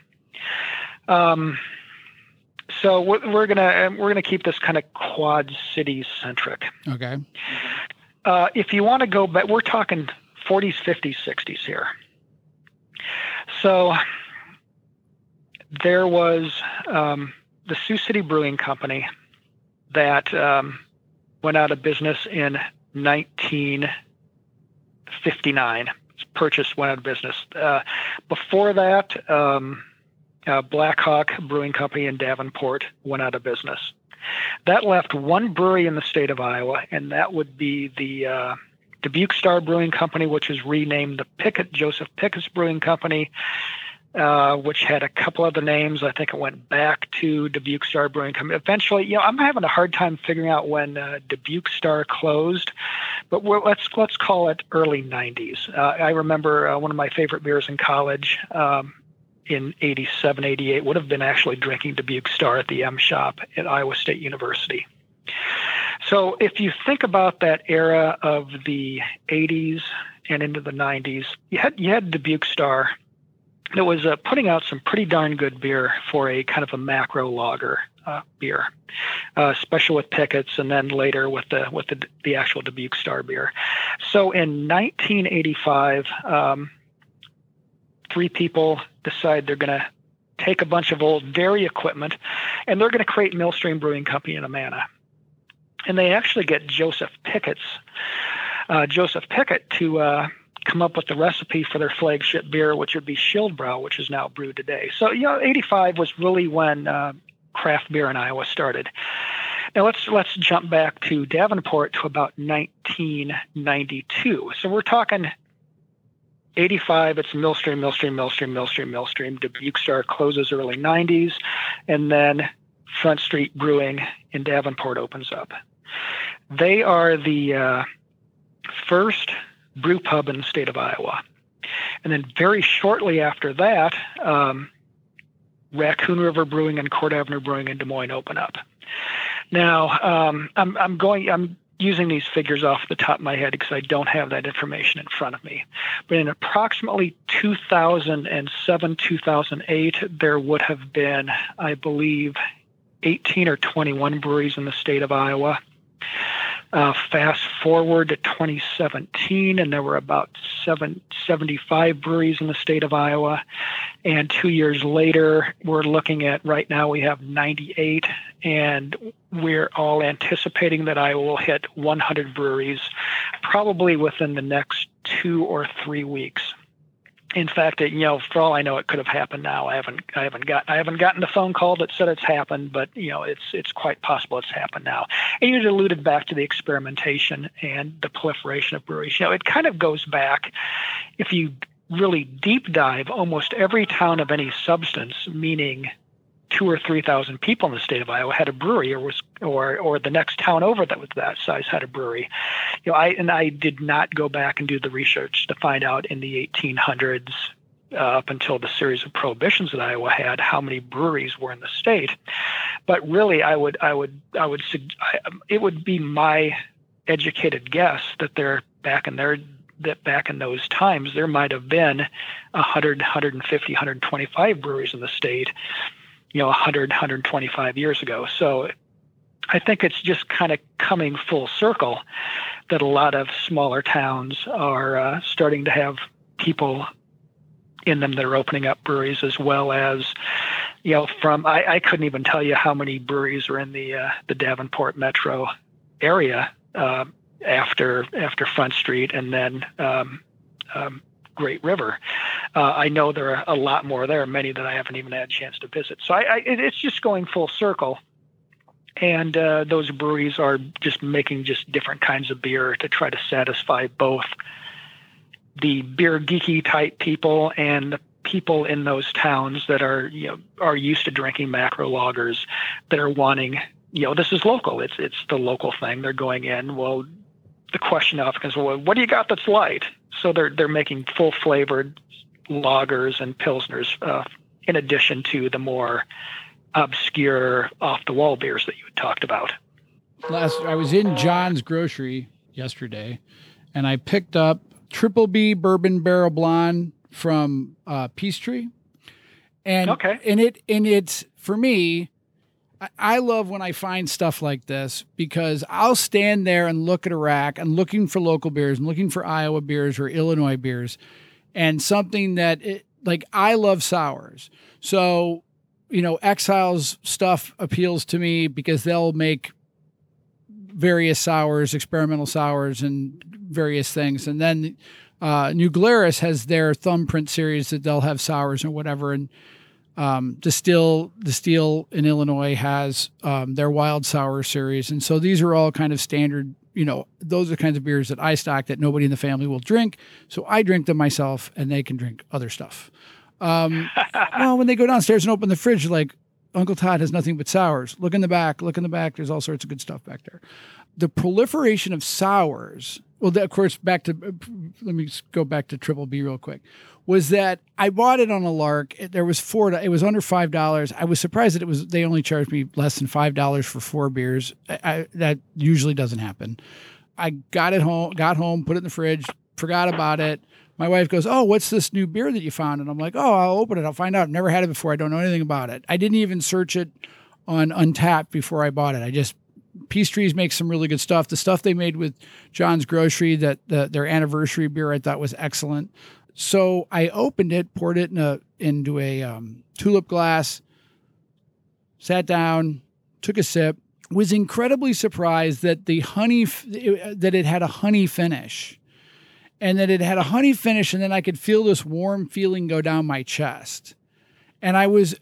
Um so we're, gonna um, we're gonna keep this kind of quad city centric. Okay. Uh, if you want to go back, we're talking 40s, 50s, 60s here. So there was um, the Sioux City Brewing Company that um, went out of business in 1959. Purchased, went out of business. Uh, before that, um, uh, Blackhawk Brewing Company in Davenport went out of business. That left one brewery in the state of Iowa, and that would be the uh, Dubuque Star Brewing Company, which was renamed the Pickett Joseph Pickett's Brewing Company, uh, which had a couple other names. I think it went back to Dubuque Star Brewing Company. Eventually, you know, I'm having a hard time figuring out when uh, Dubuque Star closed, but let's let's call it early '90s. Uh, I remember uh, one of my favorite beers in college. Um, in 87, 88 would have been actually drinking Dubuque Star at the M Shop at Iowa State University. So if you think about that era of the 80s and into the 90s, you had you had Dubuque Star that was uh, putting out some pretty darn good beer for a kind of a macro lager uh, beer, uh, special with Pickett's, and then later with the with the, the actual Dubuque Star beer. So in 1985. Um, three people decide they're going to take a bunch of old dairy equipment and they're going to create Millstream Brewing Company in Amana. And they actually get Joseph Pickett's, uh, Joseph Pickett to uh, come up with the recipe for their flagship beer, which would be Schildbrau, which is now brewed today. So, you know, 85 was really when uh, craft beer in Iowa started. Now let's let's jump back to Davenport to about 1992. So we're talking 85. It's Millstream, Millstream, Millstream, Millstream, Millstream. Dubuque Star closes early 90s, and then Front Street Brewing in Davenport opens up. They are the uh, first brew pub in the state of Iowa. And then very shortly after that, um, Raccoon River Brewing and Court Avenue Brewing in Des Moines open up. Now, um, I'm, I'm going, I'm using these figures off the top of my head because I don't have that information in front of me. But in approximately 2007, 2008, there would have been, I believe, 18 or 21 breweries in the state of Iowa. Uh, fast forward to 2017, and there were about seven, 75 breweries in the state of Iowa. And two years later, we're looking at right now we have 98, and we're all anticipating that Iowa will hit 100 breweries probably within the next two or three weeks in fact, it, you know, for all I know, it could have happened now. I haven't, I haven't got, I haven't gotten the phone call that said it's happened, but you know, it's, it's quite possible it's happened now. And you alluded back to the experimentation and the proliferation of breweries. You know, it kind of goes back, if you really deep dive, almost every town of any substance, meaning two or three thousand people in the state of Iowa had a brewery, or was or or the next town over that was that size had a brewery. You know, I and I did not go back and do the research to find out in the 1800s uh, up until the series of prohibitions that Iowa had how many breweries were in the state. But really, I would I would I would I, it would be my educated guess that they're back in their that back in those times there might have been 100 150 125 breweries in the state you know 100 125 years ago. So i think it's just kind of coming full circle that a lot of smaller towns are uh, starting to have people in them that are opening up breweries as well as you know from i, I couldn't even tell you how many breweries are in the uh, the davenport metro area uh, after after front street and then um, um, Great River. Uh, I know there are a lot more there, many that I haven't even had a chance to visit. So I, I, it's just going full circle. And uh, those breweries are just making just different kinds of beer to try to satisfy both the beer geeky type people and the people in those towns that are you know are used to drinking macro lagers that are wanting you know this is local it's it's the local thing they're going in well the question often is well what do you got that's light so they're they're making full flavored lagers and pilsners uh, in addition to the more obscure off the wall beers that you had talked about. Last I was in John's grocery yesterday and I picked up Triple B Bourbon Barrel Blonde from uh, Peace Tree. And okay. and it and it's for me I love when I find stuff like this because I'll stand there and look at a rack and looking for local beers and looking for Iowa beers or Illinois beers and something that it, like I love sours. So, you know, Exiles stuff appeals to me because they'll make various sours, experimental sours and various things. And then uh, New Glarus has their thumbprint series that they'll have sours and whatever. And um, Destihl Destihl in Illinois has um, their Wild Sour series, and so these are all kind of standard. You know, those are the kinds of beers that I stock that nobody in the family will drink. So I drink them myself, and they can drink other stuff. Um, [laughs] well, when they go downstairs and open the fridge, like Uncle Todd has nothing but sours. Look in the back. Look in the back. There's all sorts of good stuff back there. The proliferation of sours. Well, of course, back to let me go back to Triple B real quick was that I bought it on a lark. There was four. It was under five dollars. I was surprised that it was. They only charged me less than five dollars for four beers. I, I, that usually doesn't happen. I got it home. Got home. Put it in the fridge. Forgot about it. My wife goes, "Oh, what's this new beer that you found?" And I'm like, "Oh, I'll open it. I'll find out. I've never had it before. I don't know anything about it. I didn't even search it on Untappd before I bought it. I just Peace Trees makes some really good stuff. The stuff they made with John's Grocery, that the, their anniversary beer, I thought was excellent. So I opened it, poured it in a into a um, tulip glass, sat down, took a sip. Was incredibly surprised that the honey that it had a honey finish, and that it had a honey finish, and then I could feel this warm feeling go down my chest, and I was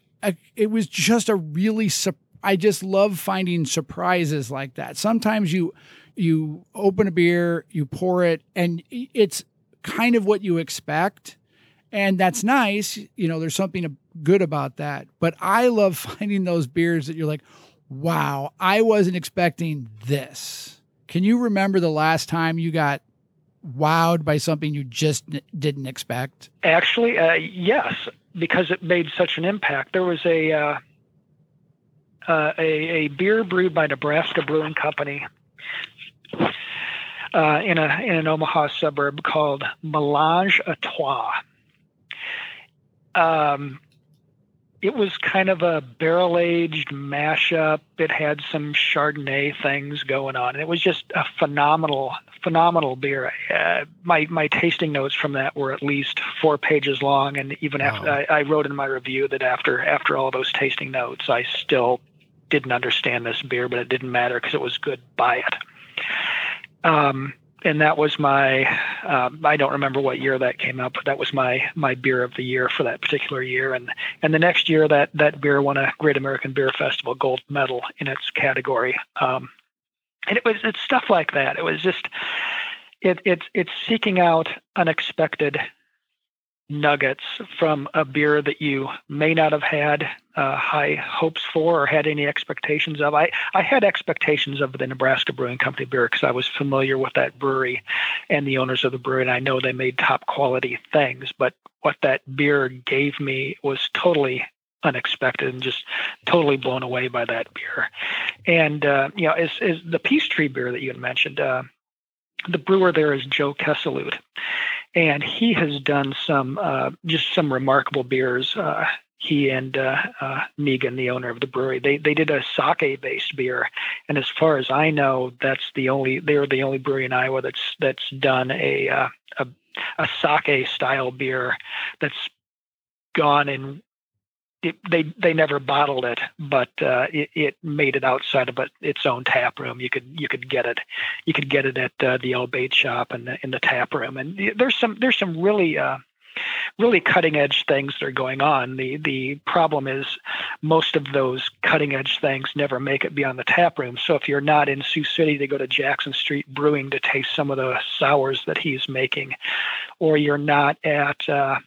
it was just a really I just love finding surprises like that. Sometimes you you open a beer, you pour it, and it's kind of what you expect, and that's nice. You know, there's something good about that. But I love [laughs] finding those beers that you're like, wow, I wasn't expecting this. Can you remember the last time you got wowed by something you just didn't expect? Actually, uh, yes, because it made such an impact. There was a uh, uh, a, a, beer brewed by Nebraska Brewing Company uh, in a in an Omaha suburb called Melange à Trois. Um, it was kind of a barrel aged mashup. It had some Chardonnay things going on. It was just a phenomenal, phenomenal beer. Uh, my my tasting notes from that were at least four pages long, and even wow. after I, I, wrote in my review that after after all those tasting notes, I still didn't understand this beer, but it didn't matter because it was good. Buy it. Um, and that was my um, I don't remember what year that came out, but that was my my beer of the year for that particular year. And and the next year that that beer won a Great American Beer Festival gold medal in its category. Um, and it was it's stuff like that. It was just it it's it's seeking out unexpected nuggets from a beer that you may not have had uh, high hopes for or had any expectations of. I, I had expectations of the Nebraska Brewing Company beer because I was familiar with that brewery and the owners of the brewery, and I know they made top quality things. But what that beer gave me was totally unexpected and just totally blown away by that beer. And uh, you know, is is the Peace Tree beer that you had mentioned. Uh, the brewer there is Joe Kesselute, and he has done some uh, just some remarkable beers. Uh, he and uh, uh, Megan, the owner of the brewery, they they did a sake based beer, and as far as I know, that's the only they're the only brewery in Iowa that's that's done a uh, a, a sake style beer that's gone in it, they they never bottled it, but uh, it, it, made it outside of it, its own tap room. You could you could get it, you could get it at uh, the old bait shop and in the tap room. And there's some there's some really uh, really cutting edge things that are going on. The the problem is most of those cutting edge things never make it beyond the tap room. So if you're not in Sioux City to go to Jackson Street Brewing to taste some of the sours that he's making, or you're not at uh,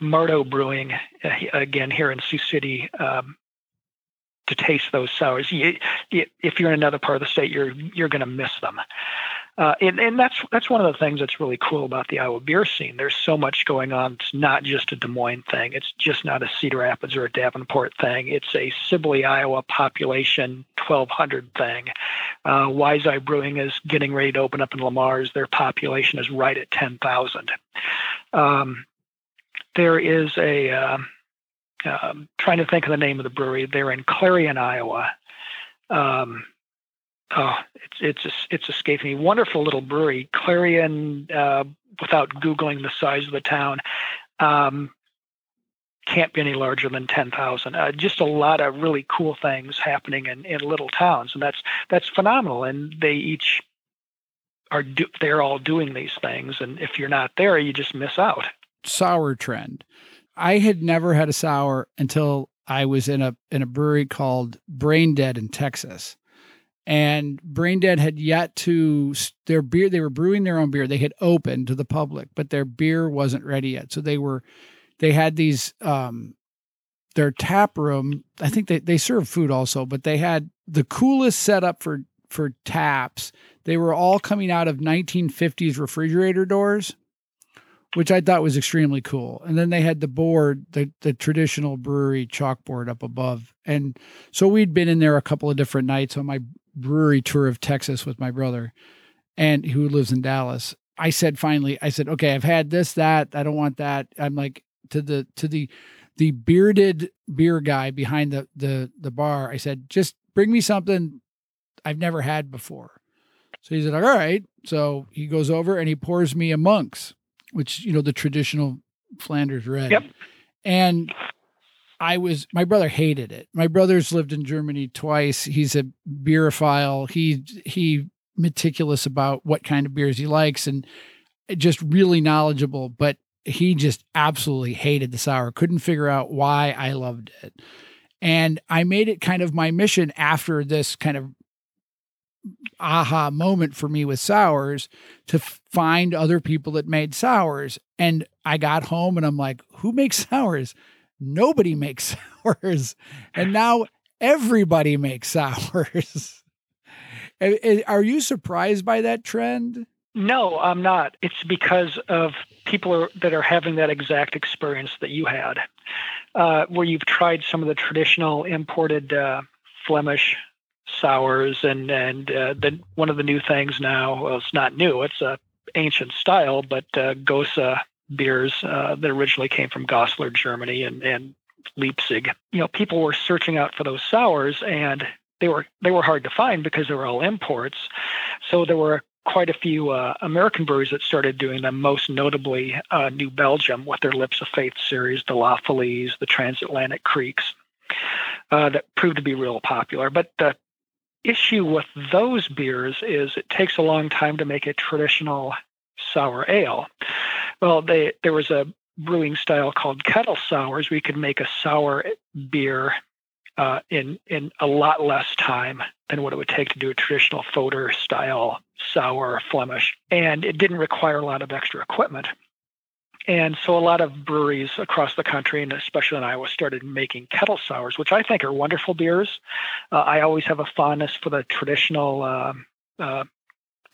Marto Brewing, uh, again here in Sioux City, um, to taste those sours. You, you, if you're in another part of the state, you're you're going to miss them. Uh, and, and that's that's one of the things that's really cool about the Iowa beer scene. There's so much going on. It's not just a Des Moines thing. It's just not a Cedar Rapids or a Davenport thing. It's a Sibley, Iowa population 1,200 thing. Uh, Wise Eye Brewing is getting ready to open up in Le Mars. Their population is right at 10,000. Um, there is a uh, trying to think of the name of the brewery. They're in Clarion, Iowa. Um, oh, it's it's it's escaping me. Wonderful little brewery, Clarion. Uh, without googling the size of the town, um, can't be any larger than ten thousand. Uh, just a lot of really cool things happening in, in little towns, and that's that's phenomenal. And they each are do, they're all doing these things, and if you're not there, you just miss out sour trend. I had never had a sour until I was in a in a brewery called Brain Dead in Texas. And Brain Dead had yet to their beer they were brewing their own beer. They had opened to the public, but their beer wasn't ready yet. So they were they had these um their tap room, I think they they served food also, but they had the coolest setup for for taps. They were all coming out of 1950s refrigerator doors which I thought was extremely cool. And then they had the board, the the traditional brewery chalkboard up above. And so we'd been in there a couple of different nights on my brewery tour of Texas with my brother and who lives in Dallas. I said finally, I said, "Okay, I've had this that. I don't want that." I'm like to the to the the bearded beer guy behind the the the bar. I said, "Just bring me something I've never had before." So he said, "All right." So he goes over and he pours me a Monk's which you know the traditional Flanders red. Yep. And I was my brother hated it. My brother's lived in Germany twice. He's a beerophile. He he meticulous about what kind of beers he likes and just really knowledgeable. But he just absolutely hated the sour, couldn't figure out why I loved it. And I made it kind of my mission after this kind of aha moment for me with sours to find other people that made sours. And I got home and I'm like, who makes [laughs] sours? Nobody makes [laughs] sours. And now everybody makes sours. [laughs] Are you surprised by that trend? No, I'm not. It's because of people are, that are having that exact experience that you had, uh, where you've tried some of the traditional imported uh, Flemish sours, and and uh, the one of the new things now. Well, it's not new; it's a ancient style, but uh, Gose beers uh, that originally came from Goslar, Germany, and and Leipzig. You know, people were searching out for those sours, and they were they were hard to find because they were all imports. So there were quite a few uh, American breweries that started doing them, most notably uh, New Belgium with their Lips of Faith series, the La the Transatlantique Krieks, uh, that proved to be real popular. But the issue with those beers is it takes a long time to make a traditional sour ale. Well, they, there was a brewing style called kettle sours. We could make a sour beer uh, in in a lot less time than what it would take to do a traditional foeder style sour Flemish, and it didn't require a lot of extra equipment. And so a lot of breweries across the country, and especially in Iowa, started making kettle sours, which I think are wonderful beers. Uh, I always have a fondness for the traditional, uh, uh,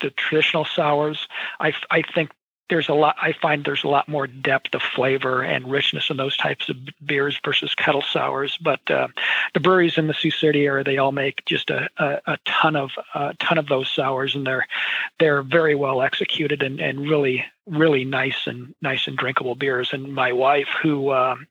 the traditional sours. I, I think there's a lot i find there's a lot more depth of flavor and richness in those types of beers versus kettle sours but uh, the breweries in the sioux city area they all make just a, a, a ton of a ton of those sours and they're they're very well executed and, and really really nice and nice and drinkable beers. And my wife who um,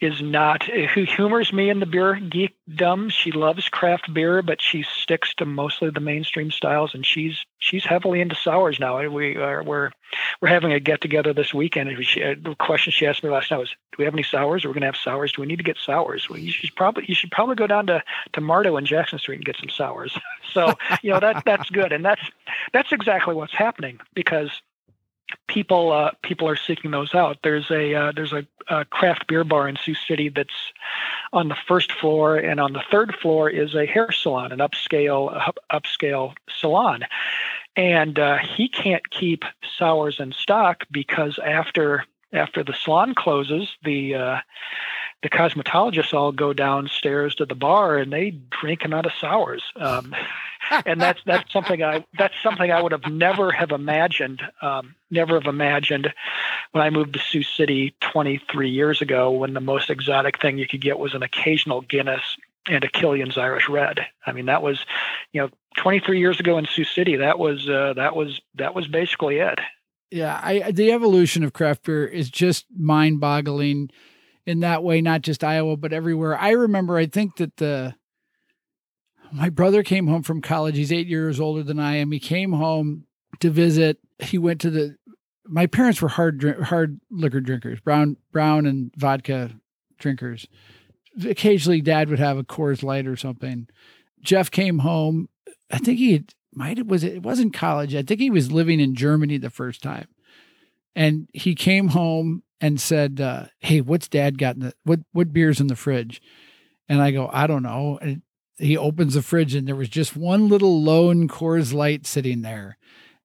is not uh, who humors me in the beer geekdom. She loves craft beer, but she sticks to mostly the mainstream styles, and she's she's heavily into sours now. We are we're we're having a get together this weekend, and she, uh, the question she asked me last night was, "Do we have any sours? We're going to have sours. Do we need to get sours? Well, you should probably you should probably go down to to Marto and Jackson Street and get some sours." [laughs] so you know that that's good, and that's that's exactly what's happening because people uh, people are seeking those out. There's a uh, there's a, a, craft beer bar in Sioux City that's on the first floor, and on the third floor is a hair salon, an upscale upscale salon. And uh, he can't keep sours in stock because after after the salon closes, the uh, the cosmetologists all go downstairs to the bar and they drink them out of sours. Um, [laughs] and that's that's something I that's something I would have never have imagined, um, never have imagined when I moved to Sioux City 23 years ago. When the most exotic thing you could get was an occasional Guinness and a Killian's Irish Red. I mean, that was, you know, 23 years ago in Sioux City. That was uh, that was that was basically it. Yeah, I, the evolution of craft beer is just mind-boggling in that way. Not just Iowa, but everywhere. I remember. I think that the my brother came home from college. He's eight years older than I am. He came home to visit. He went to the. My parents were hard drink, hard liquor drinkers, brown brown and vodka drinkers. Occasionally, Dad would have a Coors Light or something. Jeff came home. I think he had, might it was it wasn't college. I think he was living in Germany the first time, and he came home and said, uh, "Hey, what's Dad got in the what what beers in the fridge?" And I go, "I don't know." And he opens the fridge and there was just one little lone Coors Light sitting there.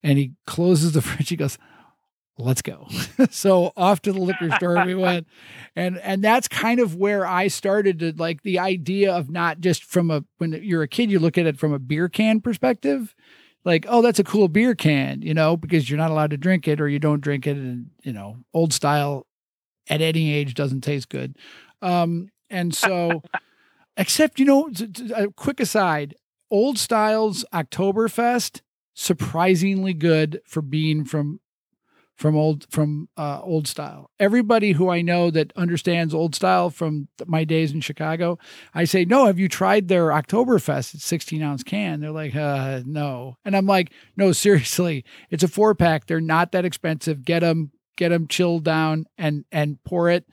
And he closes the [laughs] fridge. He goes, let's go. [laughs] so off to the liquor store we [laughs] went. And and that's kind of where I started to like the idea of not just from a when you're a kid, you look at it from a beer can perspective. Like, oh, that's a cool beer can, you know, because you're not allowed to drink it or you don't drink it and you know, old style at any age doesn't taste good. Um, and so [laughs] Except, you know, a quick aside Old Styles Oktoberfest, surprisingly good for being from from old from uh, old style. Everybody who I know that understands old style from my days in Chicago, I say, "No, have you tried their Oktoberfest? It's 16 ounce can." They're like, uh, "No," and I'm like, "No, seriously, it's a four pack. They're not that expensive. Get them, get them chilled down, and and pour it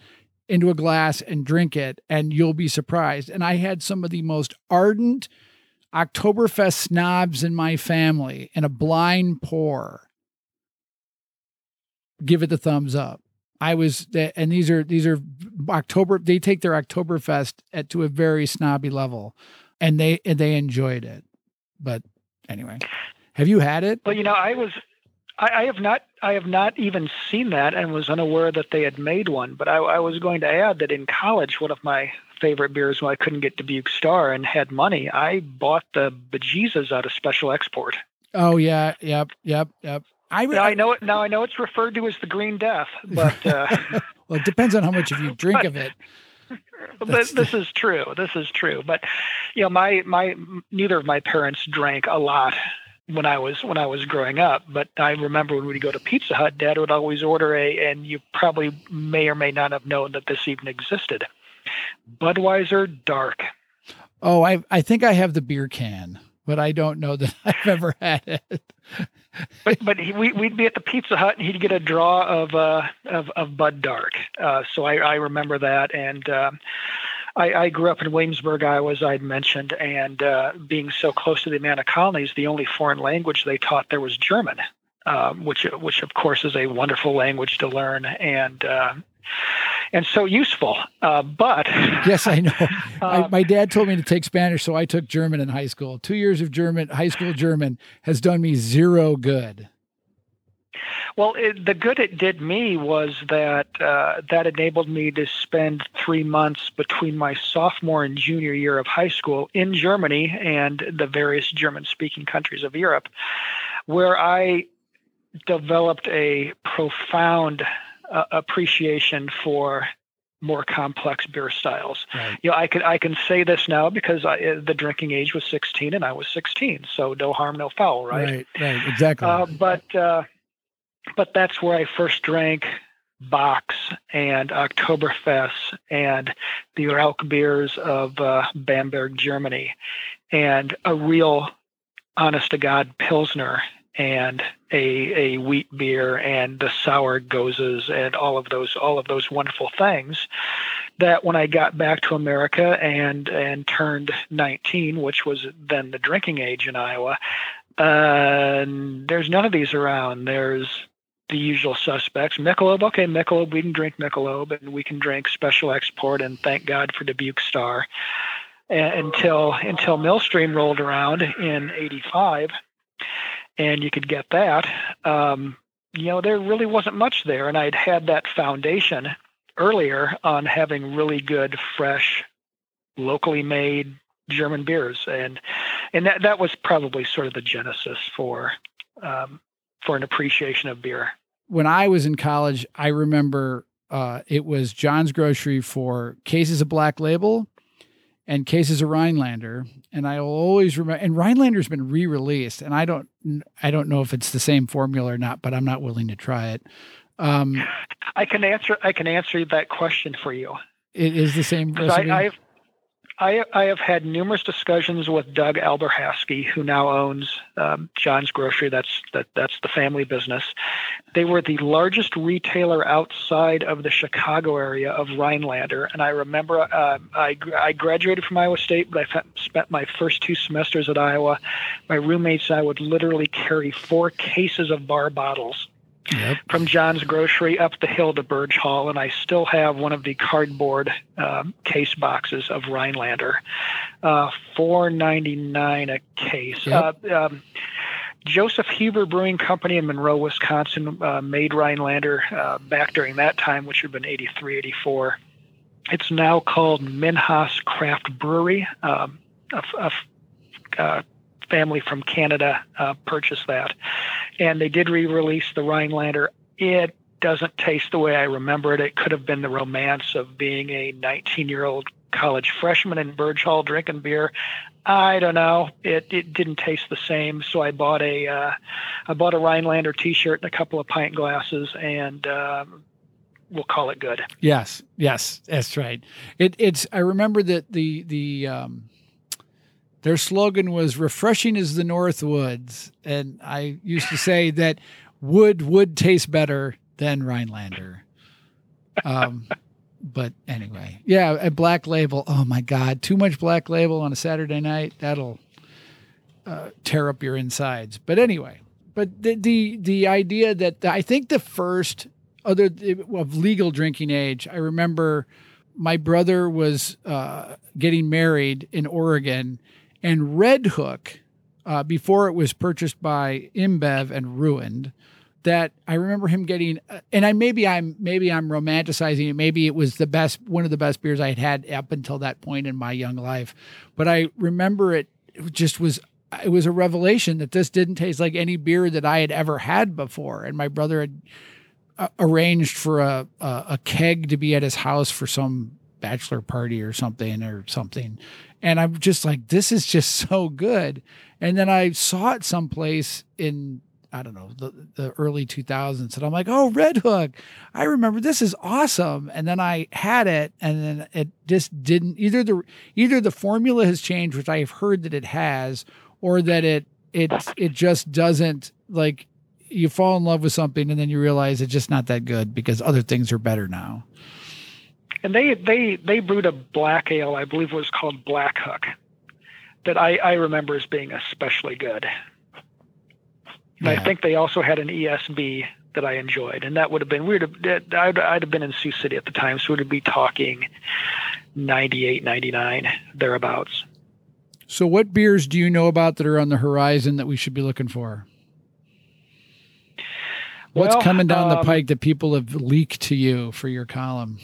into a glass and drink it, and you'll be surprised. And I had some of the most ardent Oktoberfest snobs in my family in a blind pour give it the thumbs up. I was, and these are these are October. They take their Oktoberfest at to a very snobby level, and they and they enjoyed it. But anyway, have you had it? Well, you know, I was, I, I have not, I have not even seen that, and was unaware that they had made one. But I, I was going to add that in college, one of my favorite beers when I couldn't get Dubuque Star and had money, I bought the bejesus out of Special Export. Oh yeah, yep, yep, yep. I, now I know it. Now I know it's referred to as the Green Death, [laughs] but uh, [laughs] well, it depends on how much of you drink of it. [laughs] This, this is true. This is true. But you know, my my neither of my parents drank a lot when I was when I was growing up. But I remember when we'd go to Pizza Hut, Dad would always order a, and you probably may or may not have known that this even existed. Budweiser Dark. Oh, I I think I have the beer can, but I don't know that [laughs] I've ever had it. but but he, we we'd be at the Pizza Hut and he'd get a draw of uh of of Bud Dark. Uh, so I I remember that and. Uh, I, I, grew up in Williamsburg, Iowa, as I'd mentioned, and uh, being so close to the Amana colonies, the only foreign language they taught there was German, um, which, which of course is a wonderful language to learn. And uh, and so useful. Uh, but [laughs] yes, I know. [laughs] I, um, my dad told me to take Spanish, so I took German in high school. Two years of German, high school German, has done me zero good. Well, it, the good it did me was that uh, that enabled me to spend three months between my sophomore and junior year of high school in Germany and the various German speaking countries of Europe, where I developed a profound uh, appreciation for more complex beer styles. Right. You know, I can I can say this now because I, uh, the drinking age was 16 and I was 16, so no harm, no foul, right? Right, right, exactly. Uh, but uh, but that's where I first drank Bocks and Oktoberfest and the Rauch beers of uh, Bamberg, Germany, and a real, honest to God Pilsner and a a wheat beer and the sour goses and all of those all of those wonderful things that when I got back to America and and turned 19 which was then the drinking age in Iowa uh, there's none of these around. There's the usual suspects. Michelob okay Michelob we can drink Michelob and we can drink special export and thank God for Dubuque Star. Until until Millstream rolled around in 85 and you could get that. Um, you know, there really wasn't much there, and I'd had that foundation earlier on having really good, fresh, locally made German beers, and and that that was probably sort of the genesis for um, for an appreciation of beer. When I was in college, I remember uh, it was John's Grocery for cases of Black Label and cases of Rhinelander, and I will always remember. And Rhinelander's been re-released, and I don't, I don't know if it's the same formula or not, but I'm not willing to try it. Um, I can answer. I can answer that question for you. It is the same recipe. I, I've I, I have had numerous discussions with Doug Alberhasky, who now owns um, John's Grocery. That's that that's the family business. They were the largest retailer outside of the Chicago area of Rhinelander, and I remember uh, I I graduated from Iowa State, but I spent my first two semesters at Iowa. My roommates and I would literally carry four cases of bar bottles yep. from John's Grocery up the hill to Burge Hall, and I still have one of the cardboard um, case boxes of Rhinelander, uh, four ninety nine a case. Yep. Uh, um, Joseph Huber Brewing Company in Monroe, Wisconsin, uh, made Rhinelander uh, back during that time, which would have been 83, 84. It's now called Minhas Craft Brewery. Um, a, a, a uh, family from Canada uh, purchased that and they did re-release the Rhinelander. It doesn't taste the way I remember it. It could have been the romance of being a 19-year-old college freshman in Burge Hall drinking beer. I don't know. It it didn't taste the same, so I bought a uh, I bought a Rhinelander T-shirt and a couple of pint glasses, and um, we'll call it good. Yes, yes, that's right. It it's I remember that the the um, their slogan was refreshing as the North Woods. And I used to say that wood would taste better than Rhinelander. Um, but anyway, yeah, a black label. Oh my God, too much black label on a Saturday night. That'll uh, tear up your insides. But anyway, but the the the idea that I think the first other of legal drinking age, I remember my brother was uh, getting married in Oregon, and Red Hook, uh, before it was purchased by InBev and ruined, that I remember him getting, uh, and I maybe I'm maybe I'm romanticizing it. Maybe it was the best, one of the best beers I had had up until that point in my young life, but I remember it, it just was. It was a revelation that this didn't taste like any beer that I had ever had before, and my brother had uh, arranged for a, a a keg to be at his house for some bachelor party or something or something, and I'm just like, this is just [laughs] so good. And then I saw it someplace in I don't know, the, the early 2000s. And I'm like, oh, Red Hook. I remember this is awesome. And then I had it and then it just didn't either the either the formula has changed, which I've heard that it has, or that it it it just doesn't like you fall in love with something and then you realize it's just not that good because other things are better now. And they they they brewed a black ale, I believe it was called Black Hook, that I, I remember as being especially good. Yeah. I think they also had an ESB that I enjoyed, and that would have been weird. I'd, I'd have been in Sioux City at the time, so we'd be talking 98, 99, thereabouts. So, what beers do you know about that are on the horizon that we should be looking for? What's well, coming down um, the pike that people have leaked to you for your column?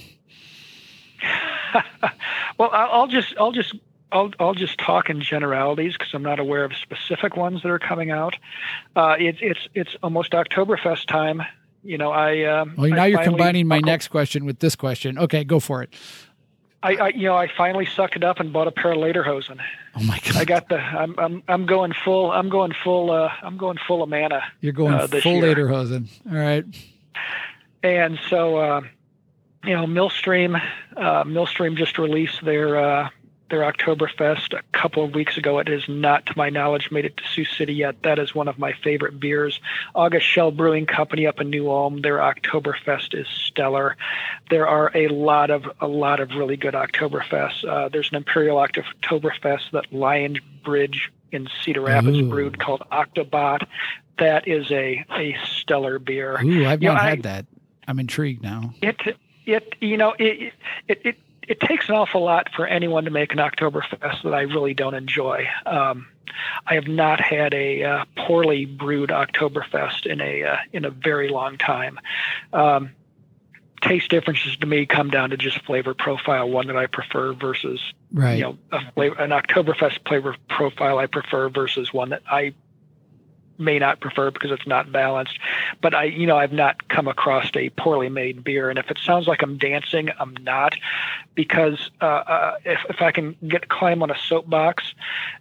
[laughs] well, I'll just I'll just I'll I'll just talk in generalities because I'm not aware of specific ones that are coming out. Uh, it's it's it's almost Oktoberfest time. You know, I. Um, well, now I you're combining my next question with this question. Okay, go for it. I, I, you know I finally sucked it up and bought a pair of lederhosen. Oh my god! I got the I'm I'm I'm going full I'm going full uh I'm going full Amana. You're going uh, full year. lederhosen. All right. And so uh, you know Millstream uh, Millstream just released their uh, their Oktoberfest a couple of weeks ago. It has not, to my knowledge, made it to Sioux City yet. That is one of my favorite beers. August Schell Brewing Company up in New Ulm. Their Oktoberfest is stellar. There are a lot of a lot of really good Oktoberfests. Uh, there's an Imperial Oktoberfest that Lion Bridge in Cedar Rapids Ooh. brewed called Octobot. That is a a stellar beer. Ooh, I've you not know, had I, that. I'm intrigued now. It it you know it it, it it takes an awful lot for anyone to make an Oktoberfest that I really don't enjoy. Um, I have not had a uh, poorly brewed Oktoberfest in a uh, in a very long time. Um, taste differences to me come down to just flavor profile, one that I prefer versus right. you know a flavor, an Oktoberfest flavor profile I prefer versus one that I may not prefer because it's not balanced. But I, you know, I've not come across a poorly made beer. And if it sounds like I'm dancing, I'm not, because uh, uh, if if I can get climb on a soapbox,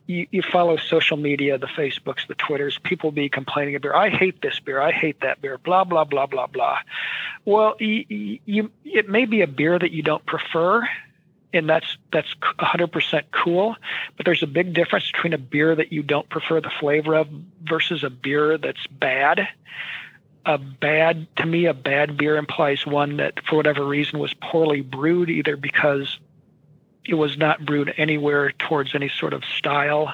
you, you follow social media, the Facebooks, the Twitters, people be complaining about. I hate this beer. I hate that beer. Blah blah blah blah blah. Well, you, you it may be a beer that you don't prefer and that's that's 100% cool but there's a big difference between a beer that you don't prefer the flavor of versus a beer that's bad. A bad to me a bad beer implies one that for whatever reason was poorly brewed either because it was not brewed anywhere towards any sort of style.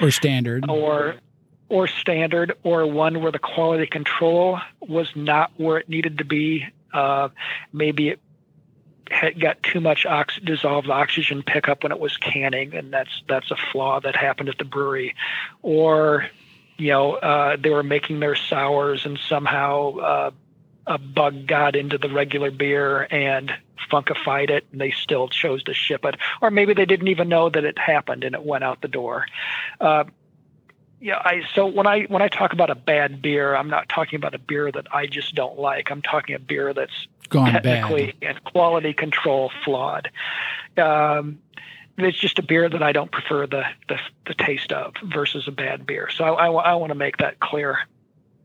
Or standard. Or or standard or one where the quality control was not where it needed to be. Uh, maybe it had got too much ox- dissolved oxygen pickup when it was canning, and that's that's a flaw that happened at the brewery. Or, you know, uh, they were making their sours, and somehow uh, a bug got into the regular beer and funkified it, and they still chose to ship it. Or maybe they didn't even know that it happened, and it went out the door. Uh, yeah, I so when I when I talk about a bad beer, I'm not talking about a beer that I just don't like. I'm talking a beer that's gone technically bad. and quality control flawed. Um, it's just a beer that I don't prefer the, the, the taste of versus a bad beer. So I, I, I want to make that clear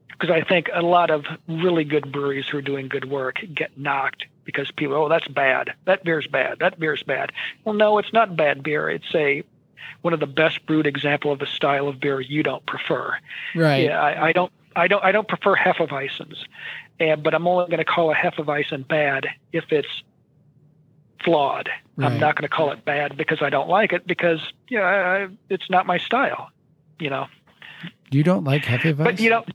because I think a lot of really good breweries who are doing good work get knocked because people, oh, that's bad. That beer's bad. That beer's bad. Well, no, it's not bad beer. It's a one of the best brewed example of the style of beer you don't prefer. Right. Yeah, I, I don't. I don't. I don't prefer Hefeweizens and but I'm only going to call a Hefeweizen bad if it's flawed. Right. I'm not going to call it bad because I don't like it because yeah, you know, it's not my style. You know. You don't like Hefeweizen, but you know,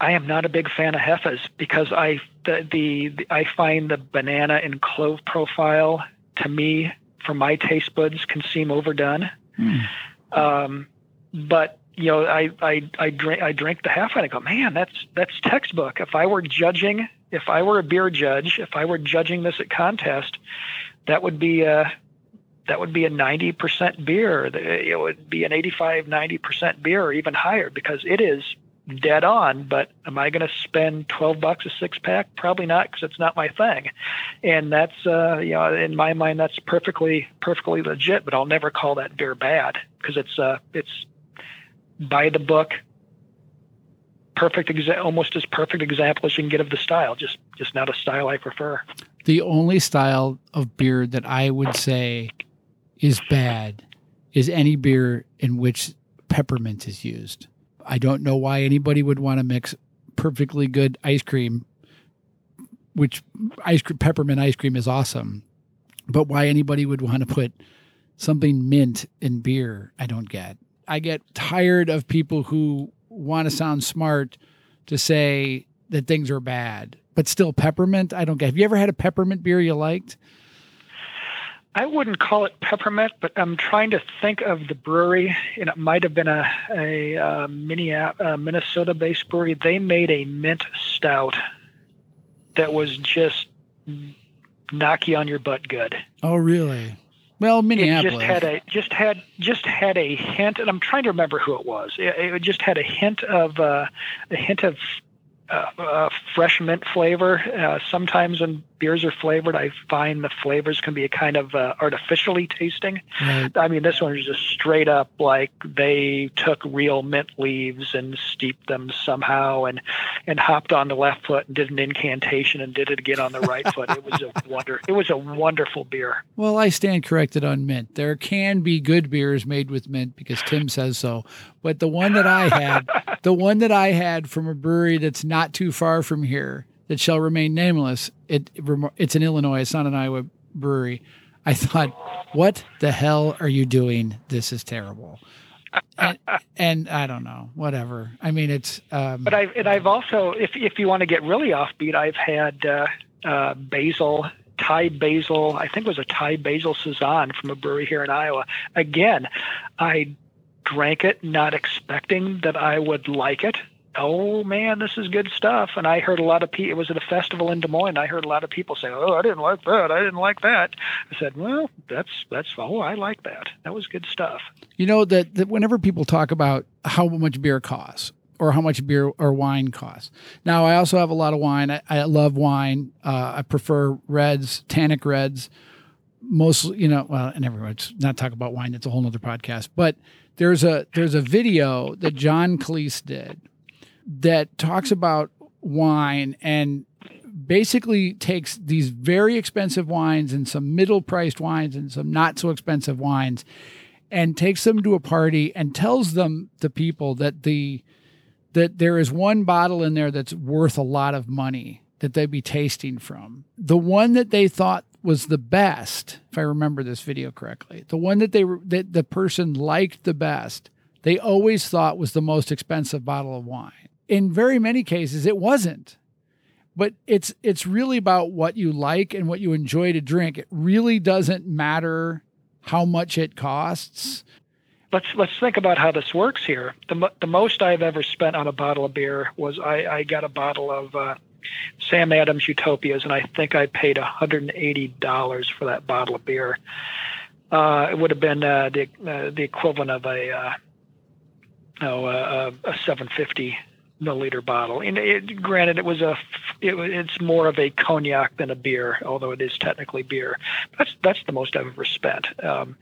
I am not a big fan of Hefes because I the, the, the I find the banana and clove profile to me for my taste buds can seem overdone. Hmm. Um, but you know, I I I drink I drink the half and I go, man, that's that's textbook. If I were judging, if I were a beer judge, if I were judging this at contest, that would be a that would be a 90% beer. It would be an 85, 90% beer or even higher because it is dead on. But am I going to spend 12 bucks a six pack? Probably not because it's not my thing. And that's, uh, you know, in my mind, that's perfectly, perfectly legit, but I'll never call that beer bad because it's, uh, it's by the book, perfect, exa- almost as perfect example as you can get of the style, just, just not a style I prefer. The only style of beer that I would say is bad is any beer in which peppermint is used. I don't know why anybody would want to mix perfectly good ice cream, which ice cream, peppermint ice cream is awesome, but why anybody would want to put something mint in beer, I don't get. I get tired of people who want to sound smart to say that things are bad, but still peppermint. I don't get. Have you ever had a peppermint beer you liked? I wouldn't call it peppermint, but I'm trying to think of the brewery, and it might have been a, a, a, a Minnesota-based brewery. They made a mint stout that was just knock you on your butt good. Oh, really? Well, Minneapolis it just had a just had just had a hint, and I'm trying to remember who it was. It, it just had a hint of uh, a hint of uh, uh, fresh mint flavor. Uh, sometimes when beers are flavored, I find the flavors can be a kind of uh, artificially tasting. Right. I mean, this one is just straight up like they took real mint leaves and steeped them somehow, and and hopped on the left foot and did an incantation and did it again on the right foot. It was a [laughs] wonder. It was a wonderful beer. Well, I stand corrected on mint. There can be good beers made with mint because Tim says so. But the one that I had, [laughs] the one that I had from a brewery that's not too far from here that shall remain nameless. It, it's in Illinois. It's not an Iowa brewery. I thought, what the hell are you doing? This is terrible. and, and, I don't know, whatever. I mean, it's. Um, but I've and I've also, if if you want to get really offbeat, I've had uh, uh, basil, Thai basil. I think it was a Thai basil saison from a brewery here in Iowa. Again, I drank it not expecting that I would like it oh man, this is good stuff. And I heard a lot of people, it was at a festival in Des Moines. I heard a lot of people say, oh, I didn't like that. I didn't like that. I said, well, that's, that's, oh, I like that. That was good stuff. You know, that, that whenever people talk about how much beer costs, or how much beer or wine costs. Now, I also have a lot of wine. I, I love wine. Uh, I prefer reds, tannic reds. Mostly, you know, well, and everyone's not talk about wine. It's a whole other podcast. But there's a there's a video that John Cleese did that talks about wine and basically takes these very expensive wines and some middle priced wines and some not so expensive wines and takes them to a party and tells them the people that the that there is one bottle in there that's worth a lot of money that they'd be tasting from. The one that they thought was the best, if I remember this video correctly, the one that they that the person liked the best, they always thought was the most expensive bottle of wine in very many cases it wasn't. But it's it's really about what you like and what you enjoy to drink. It really doesn't matter how much it costs. Let's let's think about how this works here. The, the most i've ever spent on a bottle of beer was i, I got a bottle of uh, sam adams utopias and i think i paid $180 for that bottle of beer. Uh, it would have been uh, the uh, the equivalent of a uh, no, uh, a 750 milliliter bottle. And it, granted, it was a it, it's more of a cognac than a beer, although it is technically beer. That's that's the most I've ever spent. Um,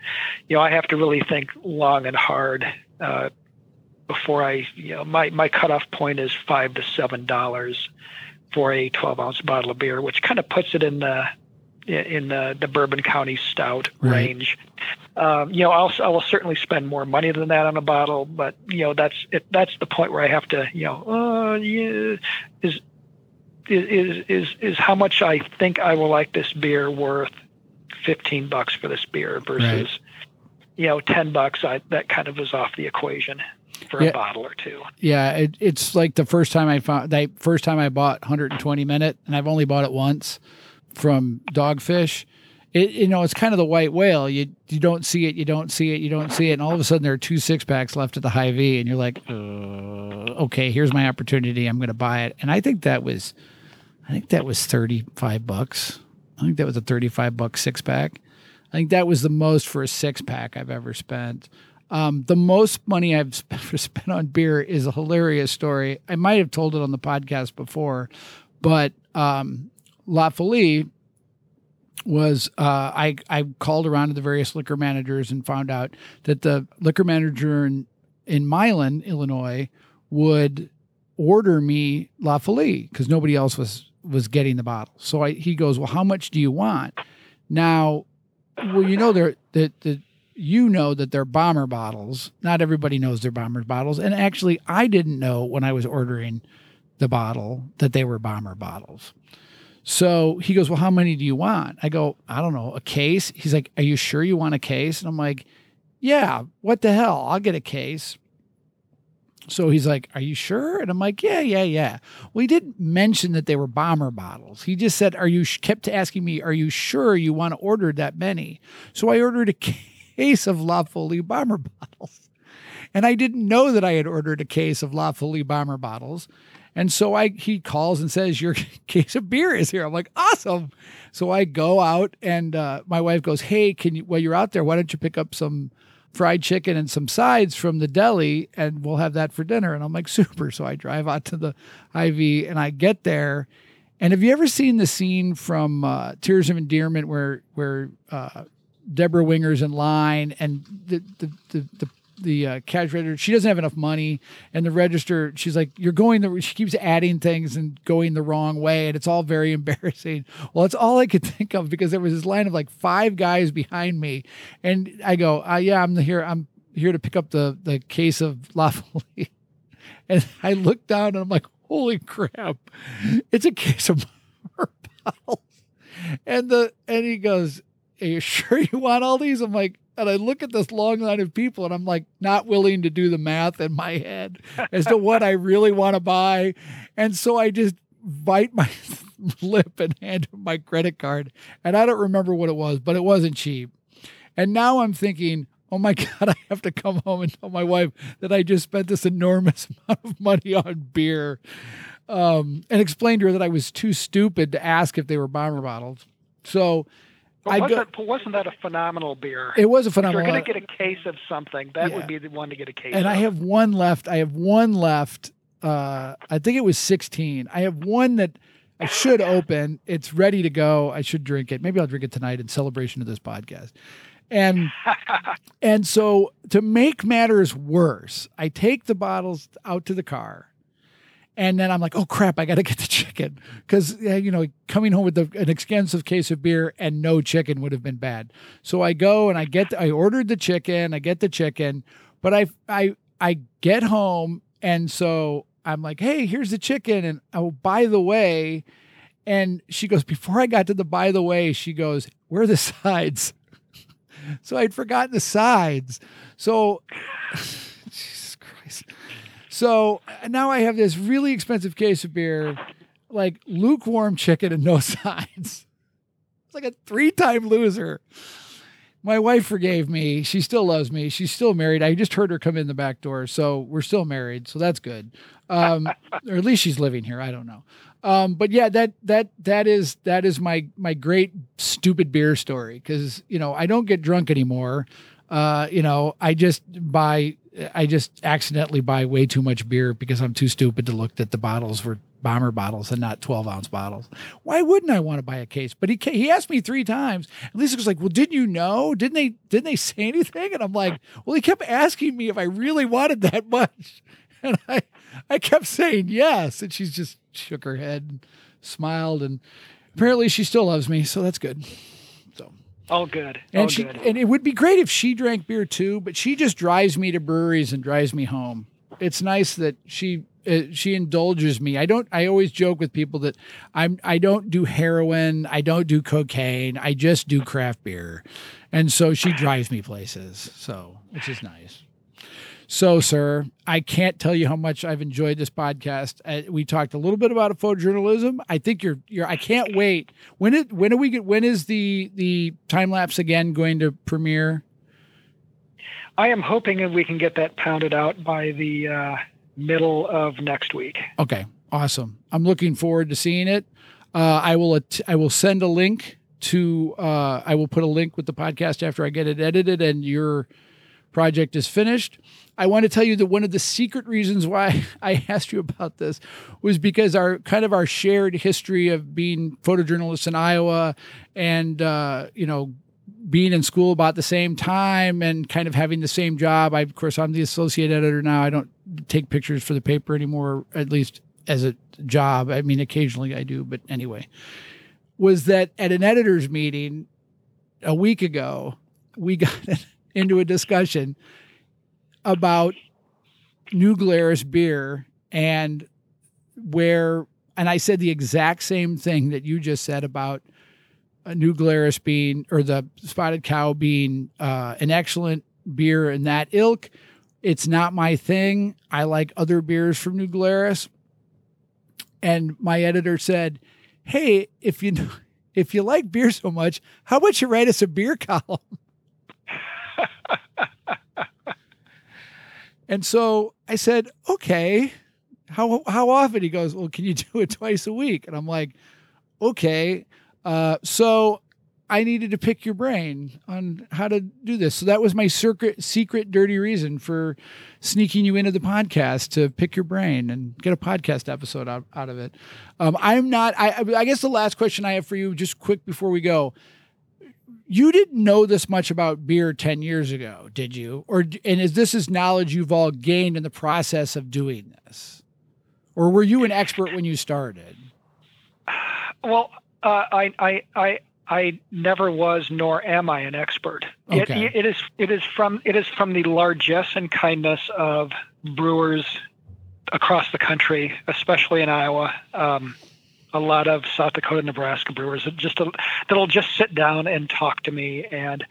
you know, I have to really think long and hard uh, before I you know my my cutoff point is five to seven dollars for a 12 ounce bottle of beer, which kind of puts it in the in the, the Bourbon County Stout right. range. Um, you know, I'll, I will certainly spend more money than that on a bottle, but you know, that's it, that's the point where I have to, you know, uh, yeah, is is is is how much I think I will like this beer worth fifteen bucks for this beer versus, right. you know, ten bucks. I that kind of is off the equation. for Yeah. a bottle or two. Yeah, it, it's like the first time I found the first time I bought 120 minute, and I've only bought it once from Dogfish. It you know it's kind of the white whale. You you don't see it, you don't see it, you don't see it, and all of a sudden there are two six packs left at the Hy-Vee, and you're like, uh, okay, here's my opportunity. I'm going to buy it, and I think that was, I think that was 35 bucks. I think that was a 35 buck six pack. I think that was the most for a six pack I've ever spent. Um, the most money I've [laughs] ever spent on beer is a hilarious story. I might have told it on the podcast before, but um, La Folie was uh, I I called around to the various liquor managers and found out that the liquor manager in in Milan, Illinois, would order me La Folie because nobody else was was getting the bottle. So I, he goes, "Well, how much do you want?" Now, well, you know they're that the you know that they're bomber bottles. Not everybody knows they're bomber bottles, and actually, I didn't know when I was ordering the bottle that they were bomber bottles. So he goes, Well, how many do you want? I go, I don't know, a case. He's like, Are you sure you want a case? And I'm like, Yeah, what the hell? I'll get a case. So he's like, Are you sure? And I'm like, Yeah, yeah, yeah. Well, he didn't mention that they were bomber bottles. He just said, Are you kept asking me, Are you sure you want to order that many? So I ordered a [laughs] case of La Folie bomber bottles. And I didn't know that I had ordered a case of La Folie bomber bottles. And so I he calls and says, Your [laughs] case of beer is here. I'm like, awesome. So I go out and uh, my wife goes, Hey, can you while you're out there, why don't you pick up some fried chicken and some sides from the deli and we'll have that for dinner. And I'm like, super. So I drive out to the Hy-Vee and I get there. And have you ever seen the scene from uh, Terms of Endearment where where uh, Debra Winger's in line and the the the, the the uh, cash register. She doesn't have enough money. And the register she's like you're going the she keeps adding things and going the wrong way. And it's all very [laughs] embarrassing. Well it's all i could think of because there was this line of like five guys behind me. And i go uh, yeah i'm here i'm here to pick up the the case of la [laughs] Folie. and i look down and i'm like holy crap. It's a case of [laughs] bottles and the and he goes are you sure you want all these? I'm like and I look at this long line of people and I'm like not willing to do the math in my head as to what I really want to buy. And so I just bite my [laughs] lip and hand my credit card. And I don't remember what it was, but it wasn't cheap. And now I'm thinking, oh my [laughs] God, I have to come home and tell my wife that I just spent this enormous [laughs] amount of money on beer. Um, and explain to her that I was too stupid to ask if they were bomber bottles. So But wasn't, go- wasn't that a phenomenal beer? it was a phenomenal. if you're going to get a case of something, that Yeah. would be the one to get a case and of. I have one left. I have one left. Uh, I think it was 16. I have one that I should open. It's ready to go. I should drink it. Maybe I'll drink it tonight in celebration of this podcast. And [laughs] and so to make matters worse, I take the bottles out to the car. And then I'm like, oh crap, I got to get the chicken because you know coming home with the, an expensive case of beer and no chicken would have been bad. So I go and I get I ordered the chicken, I get the chicken, but I I I get home and so I'm like, hey, here's the chicken, and oh by the way, and she goes before I got to the by the way, she goes, where are the [laughs] sides? so I'd forgotten the sides. So [laughs] Jesus Christ. So now I have this really expensive case of beer, like lukewarm chicken and no [laughs] sides. It's like a three time loser. My wife forgave me. She still loves me. She's still married. I just heard her come in the back door. So we're still married. So that's good. Um, or at least she's living here. I don't know. Um, but yeah, that that that is that is my my great stupid beer story because you know I don't get drunk anymore. Uh, you know, I just buy I just accidentally buy way too much beer because I'm too stupid to look that the bottles were bomber bottles and not 12 ounce bottles. Why wouldn't I want to buy a case? But he he asked me three times. And Lisa was like, "Well, didn't you know? Didn't they didn't they say anything?" And I'm like, "Well, he kept asking me if I really wanted that much." [laughs] And I I kept saying yes, and she's just shook her head and smiled and apparently she still loves me, so that's good. Oh, good. and oh, she good. and it would be great if she drank beer too, but she just drives me to breweries and drives me home. It's nice that she uh, she indulges me. I don't. I always joke with people that I'm. I don't do heroin. I don't do cocaine. I just do craft beer, and so she drives me places. So which is nice. So, sir, I can't tell you how much I've enjoyed this podcast. Uh, we talked a little bit about photojournalism. I think you're you're. I can't wait. When it when do we get? When is the the time lapse again going to premiere? I am hoping that we can get that pounded out by the uh, middle of next week. Okay, awesome. I'm looking forward to seeing it. Uh, I will att- I will send a link to uh, I will put a link with the podcast after I get it edited and your project is finished. I want to tell you that one of the secret reasons why [laughs] I asked you about this was because our kind of our shared history of being photojournalists in Iowa and uh, you know being in school about the same time and kind of having the same job. I, of course, I'm the associate editor now. I don't take pictures for the paper anymore, at least as a job. I mean, occasionally I do, but anyway, was that at an editor's meeting a week ago, we [laughs] got into a discussion about New Glarus beer and where, and I said the exact same thing that you just said about a New Glarus being, or the Spotted Cow being uh, an excellent beer in that ilk. It's not my thing. I like other beers from New Glarus. And my editor said, "Hey, if you [laughs] if you like beer so much, how about you write us a beer [laughs] column?" And so I said, "Okay." How how often? He goes, "Well, can you do it [laughs] twice a week?" And I'm like, "Okay." Uh, so I needed to pick your brain on how to do this. So that was my secret, secret, dirty reason for sneaking you into the podcast to pick your brain and get a podcast episode out, out of it. Um, I'm not, I, I guess the last question I have for you, just quick before we go. You didn't know this much about beer 10 years ago, did you? Or, and is this is knowledge you've all gained in the process of doing this? Or were you an expert when you started? Well, uh, I, I, I, I never was, nor am I an expert. Okay. It, it is it is from it is from the largesse and kindness of brewers across the country, especially in Iowa. Um, a lot of South Dakota, Nebraska brewers that just that'll just sit down and talk to me, and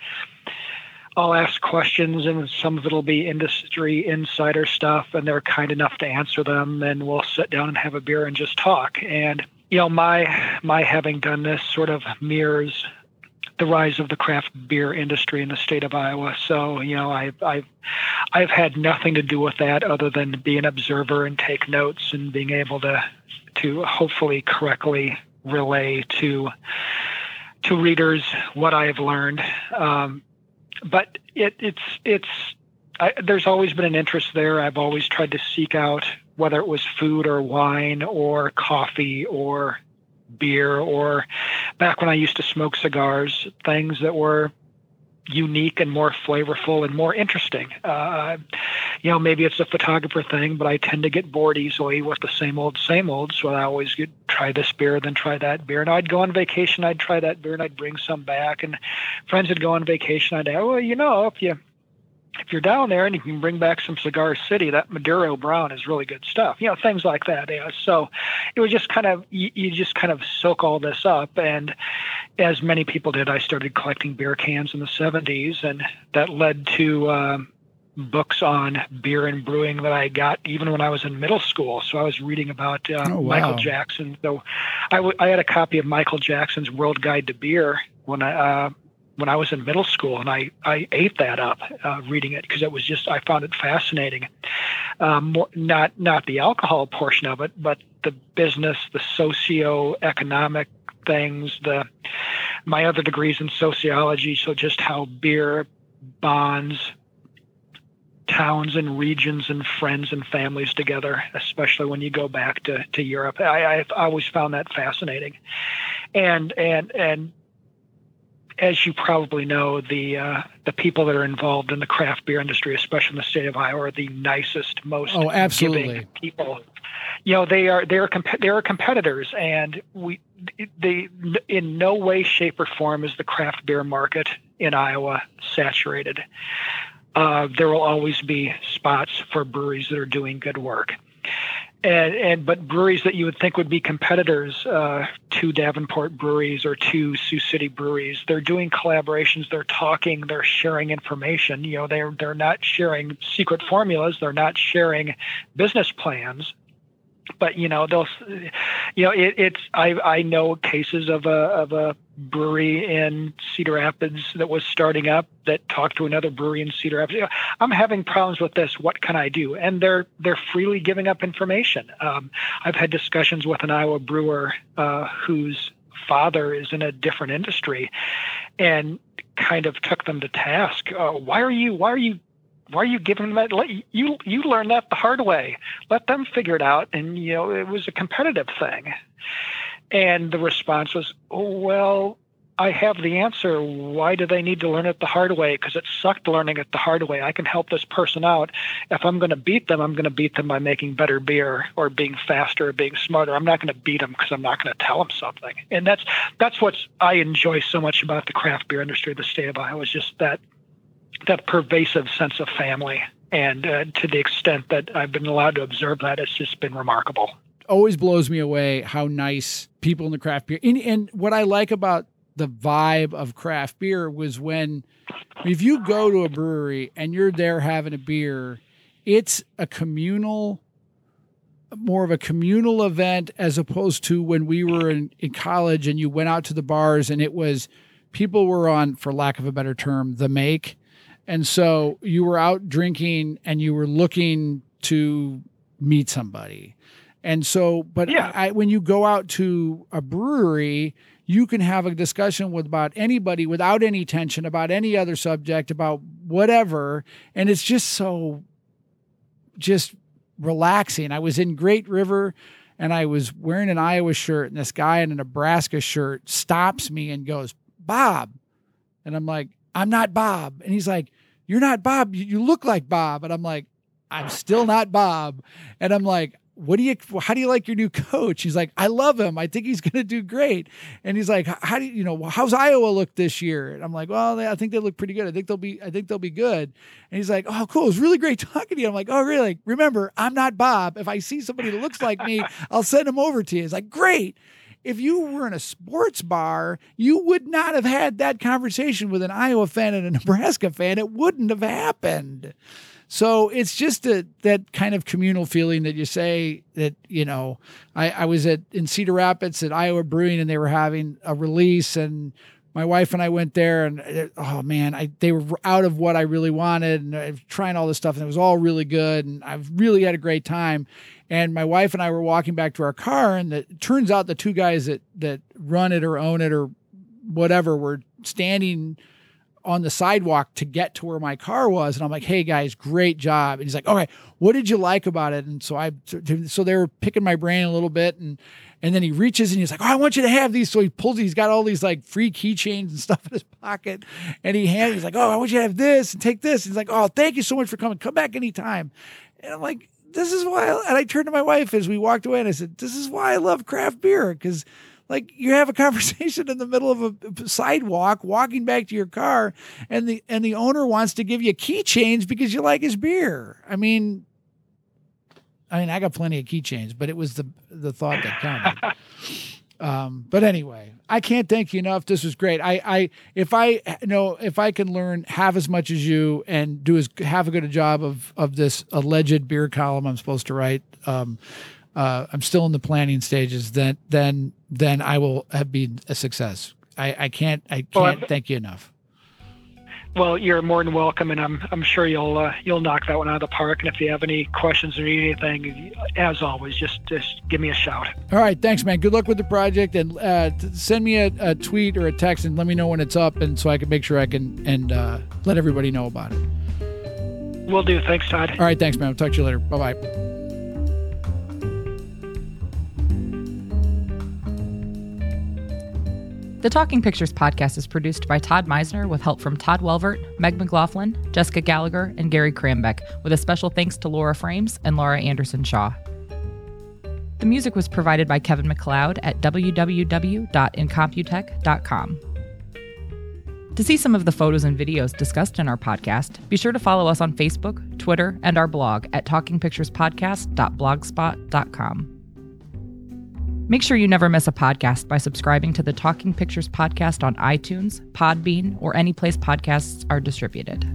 I'll ask questions, and some of it'll be industry insider stuff, and they're kind enough to answer them, and we'll sit down and have a beer and just talk. And you know, my my having done this sort of mirrors the rise of the craft beer industry in the state of Iowa. So, you know, I've I've I've had nothing to do with that other than be an observer and take notes and being able to to hopefully correctly relay to to readers what I have learned. Um, but it, it's it's I, there's always been an interest there. I've always tried to seek out whether it was food or wine or coffee or beer or back when I used to smoke cigars, things that were unique and more flavorful and more interesting. Uh, you know, maybe it's a photographer thing, but I tend to get bored easily with the same old, same old. So I always get try this beer, then try that beer. And I'd go on vacation, I'd try that beer, and I'd bring some back. And friends would go on vacation, I'd oh, well, you know, if you if you're down there and you can bring back some Cigar City, that Maduro Brown is really good stuff. You know, things like that. Yeah. So it was just kind of you, you, just kind of soak all this up, and as many people did, I started collecting beer cans in the '70s, and that led to. Um, books on beer and brewing that I got even when I was in middle school. So I was reading about uh, oh, wow. Michael Jackson. So I, w- I had a copy of Michael Jackson's World Guide to Beer when I uh, when I was in middle school, and I, I ate that up uh, reading it because it was just I found it fascinating. Um, more, not not the alcohol portion of it, but the business, the socio-economic things. The my other degrees in sociology, so just how beer bonds towns and regions and friends and families together, especially when you go back to, to Europe. I, I've always found that fascinating, and and and as you probably know, the uh, the people that are involved in the craft beer industry, especially in the state of Iowa, are the nicest, most oh, absolutely. giving people. You know, they are they are comp- they are competitors, and we they in no way, shape, or form is the craft beer market in Iowa saturated. Uh, there will always be spots for breweries that are doing good work. and and but breweries that you would think would be competitors uh, to Davenport breweries or to Sioux City breweries, they're doing collaborations. They're talking. They're sharing information. You know, they're they're not sharing secret formulas. They're not sharing business plans but you know they'll you know it, it's i i know cases of a of a brewery in cedar rapids that was starting up that talked to another brewery in cedar rapids. I'm having problems with this. What can i do? And they're they're freely giving up information. Um, i've had discussions with an iowa brewer uh, whose father is in a different industry and kind of took them to task. Uh, why are you why are you why are you giving them that? You you learn that the hard way. Let them figure it out. And you know, it was a competitive thing. And the response was, oh, well, I have the answer. Why do they need to learn it the hard way? Because it sucked learning it the hard way. I can help this person out. If I'm going to beat them, I'm going to beat them by making better beer or being faster or being smarter. I'm not going to beat them because I'm not going to tell them something. And that's that's what I enjoy so much about the craft beer industry, of the state of Iowa, is just that that pervasive sense of family. And uh, to the extent that I've been allowed to observe that, it's just been remarkable. Always blows me away how nice people in the craft beer. And, and what I like about the vibe of craft beer was when, if you go to a brewery and you're there having a beer, it's a communal more of a communal event as opposed to when we were in, in college and you went out to the bars and it was people were on for lack of a better term the make and so you were out drinking and you were looking to meet somebody. And so, but yeah. I, when you go out to a brewery, you can have a discussion with about anybody without any tension about any other subject, about whatever. And it's just so just relaxing. I was in Great River and I was wearing an Iowa shirt, and this guy in a Nebraska shirt stops me and goes, Bob. And I'm like, I'm not Bob. And he's like, You're not Bob. You look like Bob. And I'm like, I'm still not Bob. And I'm like, what do you how do you like your new coach? He's like i love him. I think he's [laughs] going to do great. And he's like how do you you know how's iowa look this year? And i'm like well i think they look pretty good. I think they'll be i think they'll be good. And he's like oh cool. It's really great talking to you. I'm like oh really? Remember i'm not bob. If i see somebody that looks like me [laughs] i'll send him over to you. It's like great if you were in a sports bar, you would not have had that conversation with an Iowa fan and a [laughs] Nebraska fan. It wouldn't have happened. So it's just a, that kind of communal feeling that you say that, you know, I, I was at in Cedar Rapids at Iowa Brewing and they were having a release and my wife and I went there and uh, oh man, I they were out of what I really wanted and I was trying all this stuff and it was all really good and I've really had a great time. And my wife and I were walking back to our car, and it turns out the two guys that that run it or own it or whatever were standing on the sidewalk to get to where my car was. And I'm like hey guys great job. And he's like okay what did you like about it? And so I so they were picking my brain a little bit and and then he reaches and he's like oh I want you to have these. So he pulls he's got all these like free keychains and [laughs] stuff in his pocket and he hands he's like oh I want you to have this and take this. And he's like oh thank you so much for coming. Come back anytime. And I'm like this is why, I, and I turned to my wife as we walked away and I said, this is why I love craft beer. Cause like you have a [laughs] conversation in the middle of a sidewalk, walking back to your car, and the and the owner wants to give you keychains because you like his beer. I mean, I mean, I got plenty of keychains, but it was the the thought that counted. [laughs] Um, but anyway, I can't thank you enough. This was great. I, I, if I you know, if I can learn half as much as you and do as have a good a job of of this alleged beer column I'm supposed to write, um, uh, I'm still in the planning stages. Then, then, then I will have been a success. I, I can't, I can't well, thank you enough. Well, you're more than welcome, and I'm I'm sure you'll uh, you'll knock that one out of the park. And if you have any questions or need anything, as always, just just give me a shout. All right, thanks, man. Good luck with the project, and uh, send me a, a, tweet or a text, and let me know when it's up, and so I can make sure I can and uh, let everybody know about it. Will do. Thanks, Todd. All right, thanks, man. I'll talk to you later. Bye bye. The Talking Pictures podcast is produced by Todd Mizener with help from Todd Welvert, Meg McLaughlin, Jessica Gallagher, and Gary Krambeck, with a special thanks to Laura Frames and Laura Anderson Shaw. The music was provided by Kevin MacLeod at www.incompetech.com. To see some of the photos and videos discussed in our podcast, be sure to follow us on Facebook, Twitter, and our blog at talkingpicturespodcast.blogspot.com. Make sure you never miss a podcast by subscribing to the Talking Pictures podcast on iTunes, Podbean, or any place podcasts are distributed.